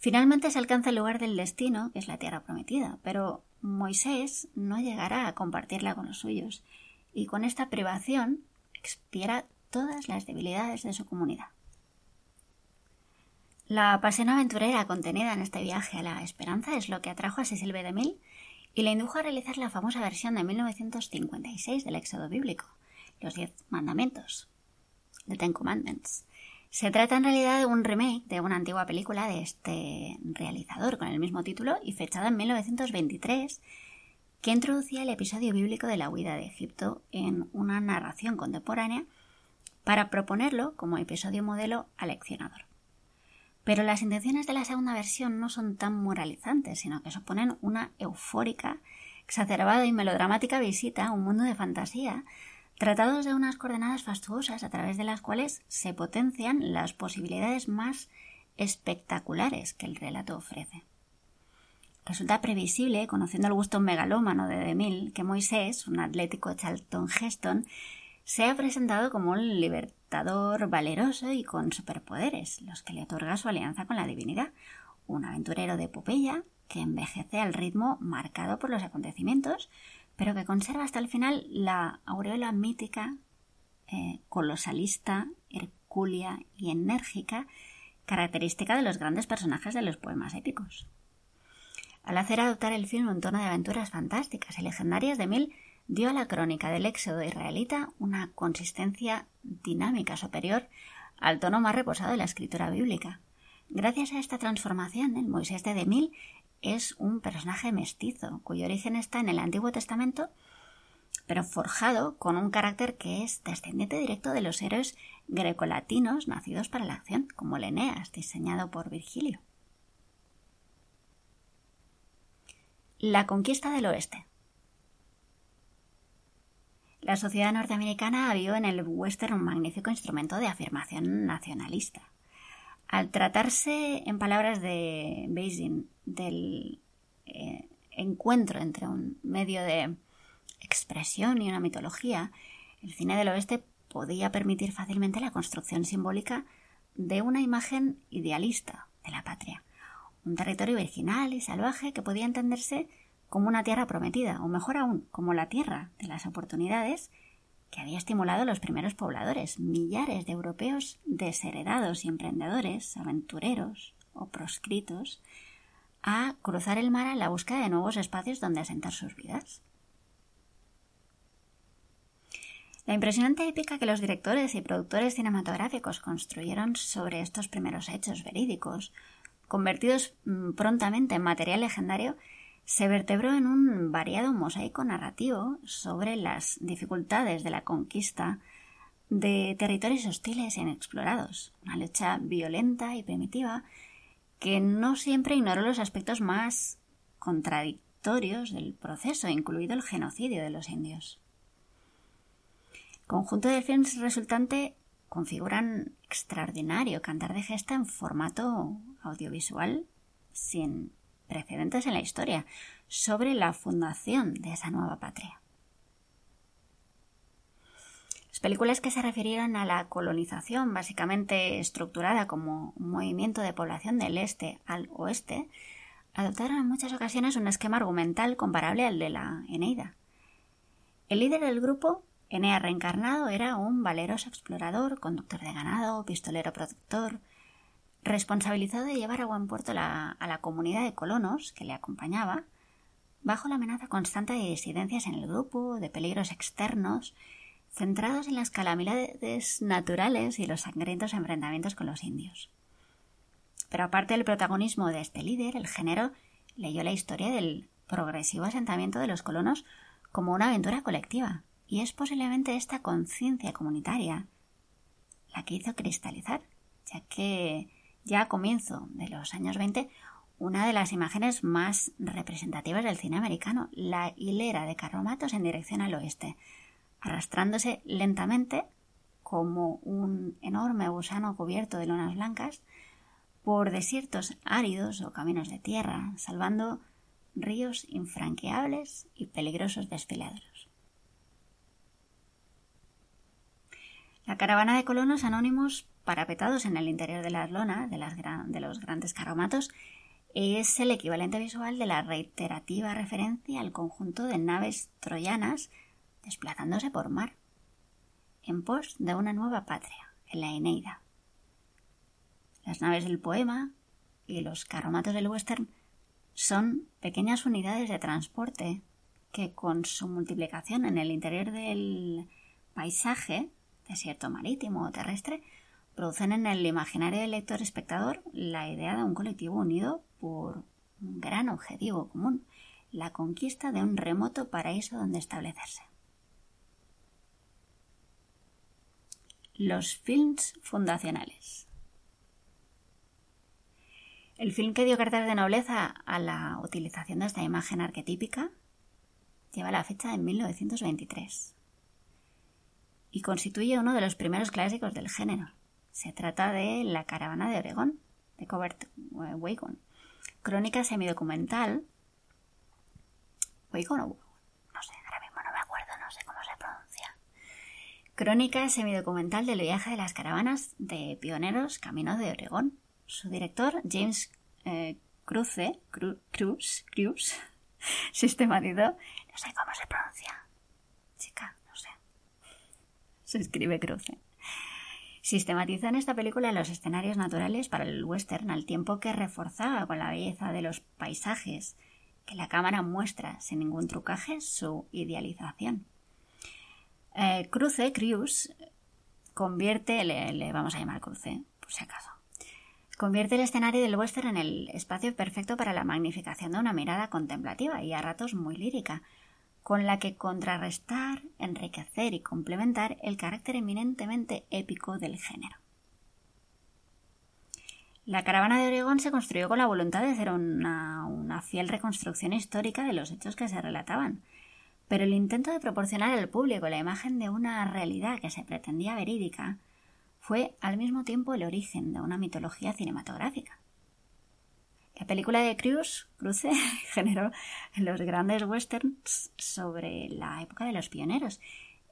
Finalmente se alcanza el lugar del destino, que es la tierra prometida, pero Moisés no llegará a compartirla con los suyos, y con esta privación expiera todas las debilidades de su comunidad. La pasión aventurera contenida en este viaje a la esperanza es lo que atrajo a Cecil B. DeMille y le indujo a realizar la famosa versión de 1956 del Éxodo bíblico, los Diez Mandamientos, The Ten Commandments, se trata en realidad de un remake de una antigua película de este realizador con el mismo título y fechada en 1923, que introducía el episodio bíblico de la huida de Egipto en una narración contemporánea para proponerlo como episodio modelo aleccionador. Pero las intenciones de la segunda versión no son tan moralizantes, sino que suponen una eufórica, exacerbada y melodramática visita a un mundo de fantasía tratados de unas coordenadas fastuosas a través de las cuales se potencian las posibilidades más espectaculares que el relato ofrece. Resulta previsible, conociendo el gusto megalómano de DeMille, que Moisés, un atlético Charlton Heston, sea presentado como un libertador valeroso y con superpoderes, los que le otorga su alianza con la divinidad, un aventurero de epopeya que envejece al ritmo marcado por los acontecimientos, pero que conserva hasta el final la aureola mítica, eh, colosalista, hercúlea y enérgica, característica de los grandes personajes de los poemas épicos. Al hacer adoptar el film un tono de aventuras fantásticas y legendarias de Mil, dio a la crónica del éxodo israelita una consistencia dinámica superior al tono más reposado de la escritura bíblica. Gracias a esta transformación, el Moisés de Demil es un personaje mestizo, cuyo origen está en el Antiguo Testamento, pero forjado con un carácter que es descendiente directo de los héroes grecolatinos nacidos para la acción, como el Eneas, diseñado por Virgilio. La conquista del oeste. La sociedad norteamericana vio en el western un magnífico instrumento de afirmación nacionalista. Al tratarse, en palabras de Beijing, del eh, encuentro entre un medio de expresión y una mitología, el cine del oeste podía permitir fácilmente la construcción simbólica de una imagen idealista de la patria, un territorio virginal y salvaje que podía entenderse como una tierra prometida, o mejor aún, como la tierra de las oportunidades que había estimulado a los primeros pobladores, millares de europeos desheredados y emprendedores, aventureros o proscritos, a cruzar el mar a la búsqueda de nuevos espacios donde asentar sus vidas. La impresionante épica que los directores y productores cinematográficos construyeron sobre estos primeros hechos verídicos, convertidos mm, prontamente en material legendario, se vertebró en un variado mosaico narrativo sobre las dificultades de la conquista de territorios hostiles e inexplorados, una lucha violenta y primitiva que no siempre ignoró los aspectos más contradictorios del proceso, incluido el genocidio de los indios. El conjunto de films resultante configuran extraordinario cantar de gesta en formato audiovisual sin precedentes en la historia sobre la fundación de esa nueva patria. Las películas que se refirieron a la colonización, básicamente estructurada como un movimiento de población del este al oeste, adoptaron en muchas ocasiones un esquema argumental comparable al de la Eneida. El líder del grupo, Enea reencarnado, era un valeroso explorador, conductor de ganado, pistolero protector, responsabilizado de llevar a buen puerto a la comunidad de colonos que le acompañaba, bajo la amenaza constante de disidencias en el grupo, de peligros externos, centrados en las calamidades naturales y los sangrientos enfrentamientos con los indios. Pero aparte del protagonismo de este líder, el género leyó la historia del progresivo asentamiento de los colonos como una aventura colectiva, y es posiblemente esta conciencia comunitaria la que hizo cristalizar, ya que ya a comienzo de los años 20, una de las imágenes más representativas del cine americano, la hilera de carromatos en dirección al oeste, arrastrándose lentamente como un enorme gusano cubierto de lonas blancas por desiertos áridos o caminos de tierra, salvando ríos infranqueables y peligrosos desfiladeros. La caravana de colonos anónimos parapetados en el interior de las lonas de, de los grandes carromatos es el equivalente visual de la reiterativa referencia al conjunto de naves troyanas desplazándose por mar, en pos de una nueva patria, en la Eneida. Las naves del poema y los carromatos del western son pequeñas unidades de transporte que con su multiplicación en el interior del paisaje, desierto marítimo o terrestre, producen en el imaginario del lector espectador la idea de un colectivo unido por un gran objetivo común, la conquista de un remoto paraíso donde establecerse. Los films fundacionales. El film que dio cartas de nobleza a la utilización de esta imagen arquetípica lleva la fecha de 1923 y constituye uno de los primeros clásicos del género. Se trata de La caravana de Oregón, de Covert Wagon, crónica semidocumental. Wagon o no sé, ahora mismo no me acuerdo, no sé cómo se pronuncia. Crónica semidocumental del viaje de las caravanas de pioneros camino de Oregón. Su director, James eh, Cruce, Cruz, Cruz, sistematizó, no sé cómo se pronuncia. Chica, no sé. Se escribe Cruce Sistematiza en esta película los escenarios naturales para el western al tiempo que reforzaba con la belleza de los paisajes que la cámara muestra sin ningún trucaje su idealización. Eh, Cruce, Cruz, convierte, le, le, vamos a llamar Cruce, por si acaso, convierte el escenario del western en el espacio perfecto para la magnificación de una mirada contemplativa y a ratos muy lírica, con la que contrarrestar, enriquecer y complementar el carácter eminentemente épico del género. La caravana de Oregón se construyó con la voluntad de hacer una, una, fiel reconstrucción histórica de los hechos que se relataban, pero el intento de proporcionar al público la imagen de una realidad que se pretendía verídica fue al mismo tiempo el origen de una mitología cinematográfica. La película de Cruise, Cruce, generó los grandes westerns sobre la época de los pioneros,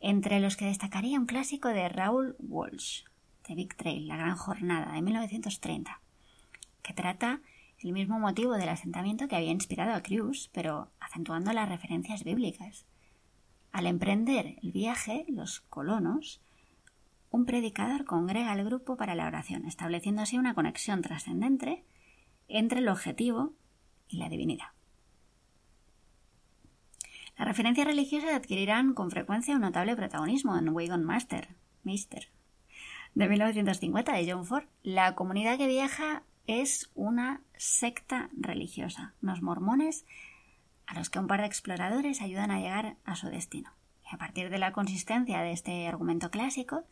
entre los que destacaría un clásico de Raoul Walsh, The Big Trail, La Gran Jornada, de 1930, que trata el mismo motivo del asentamiento que había inspirado a Cruise, pero acentuando las referencias bíblicas. Al emprender el viaje, los colonos un predicador congrega al grupo para la oración, estableciendo así una conexión trascendente entre el objetivo y la divinidad. Las referencias religiosas adquirirán con frecuencia un notable protagonismo en Wagon Master, Mister, de 1950 de John Ford. La comunidad que viaja es una secta religiosa, unos mormones a los que un par de exploradores ayudan a llegar a su destino. Y a partir de la consistencia de este argumento clásico,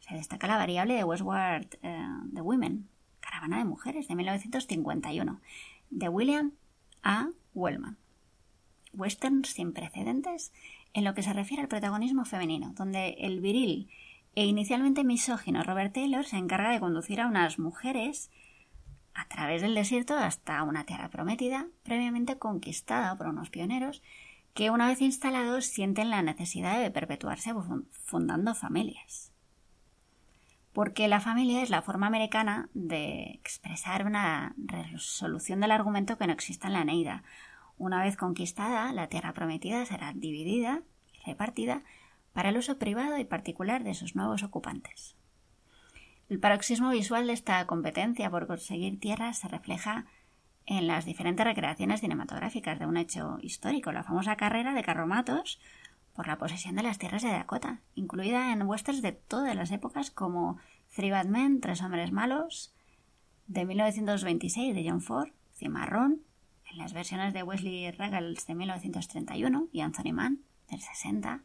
se destaca la variable de Westward eh, The Women, Caravana de Mujeres, de 1951, de William A. Wellman. Western sin precedentes en lo que se refiere al protagonismo femenino, donde el viril e inicialmente misógino Robert Taylor se encarga de conducir a unas mujeres a través del desierto hasta una tierra prometida, previamente conquistada por unos pioneros que una vez instalados sienten la necesidad de perpetuarse fundando familias porque la familia es la forma americana de expresar una resolución del argumento que no existe en la Neida. Una vez conquistada, la tierra prometida será dividida y repartida para el uso privado y particular de sus nuevos ocupantes. El paroxismo visual de esta competencia por conseguir tierras se refleja en las diferentes recreaciones cinematográficas de un hecho histórico, la famosa carrera de carromatos por la posesión de las tierras de Dakota, incluida en westerns de todas las épocas como Three Bad Men, Tres Hombres Malos, de 1926 de John Ford, Cimarrón, en las versiones de Wesley Ruggles de 1931 y Anthony Mann del 60,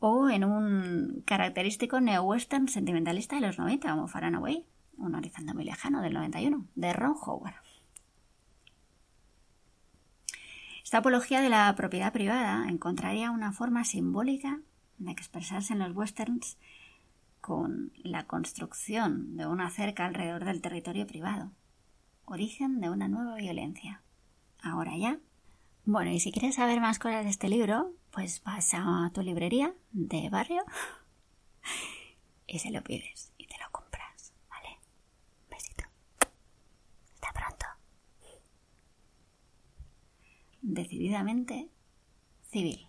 o en un característico neo-western sentimentalista de los 90 como Far un horizonte muy lejano del 91, de Ron Howard. Esta apología de la propiedad privada encontraría una forma simbólica de expresarse en los westerns con la construcción de una cerca alrededor del territorio privado, origen de una nueva violencia. Ahora ya. Bueno, y si quieres saber más cosas de este libro, pues vas a tu librería de barrio y se lo pides y te lo compras, ¿vale? Besito. Hasta pronto decididamente civil.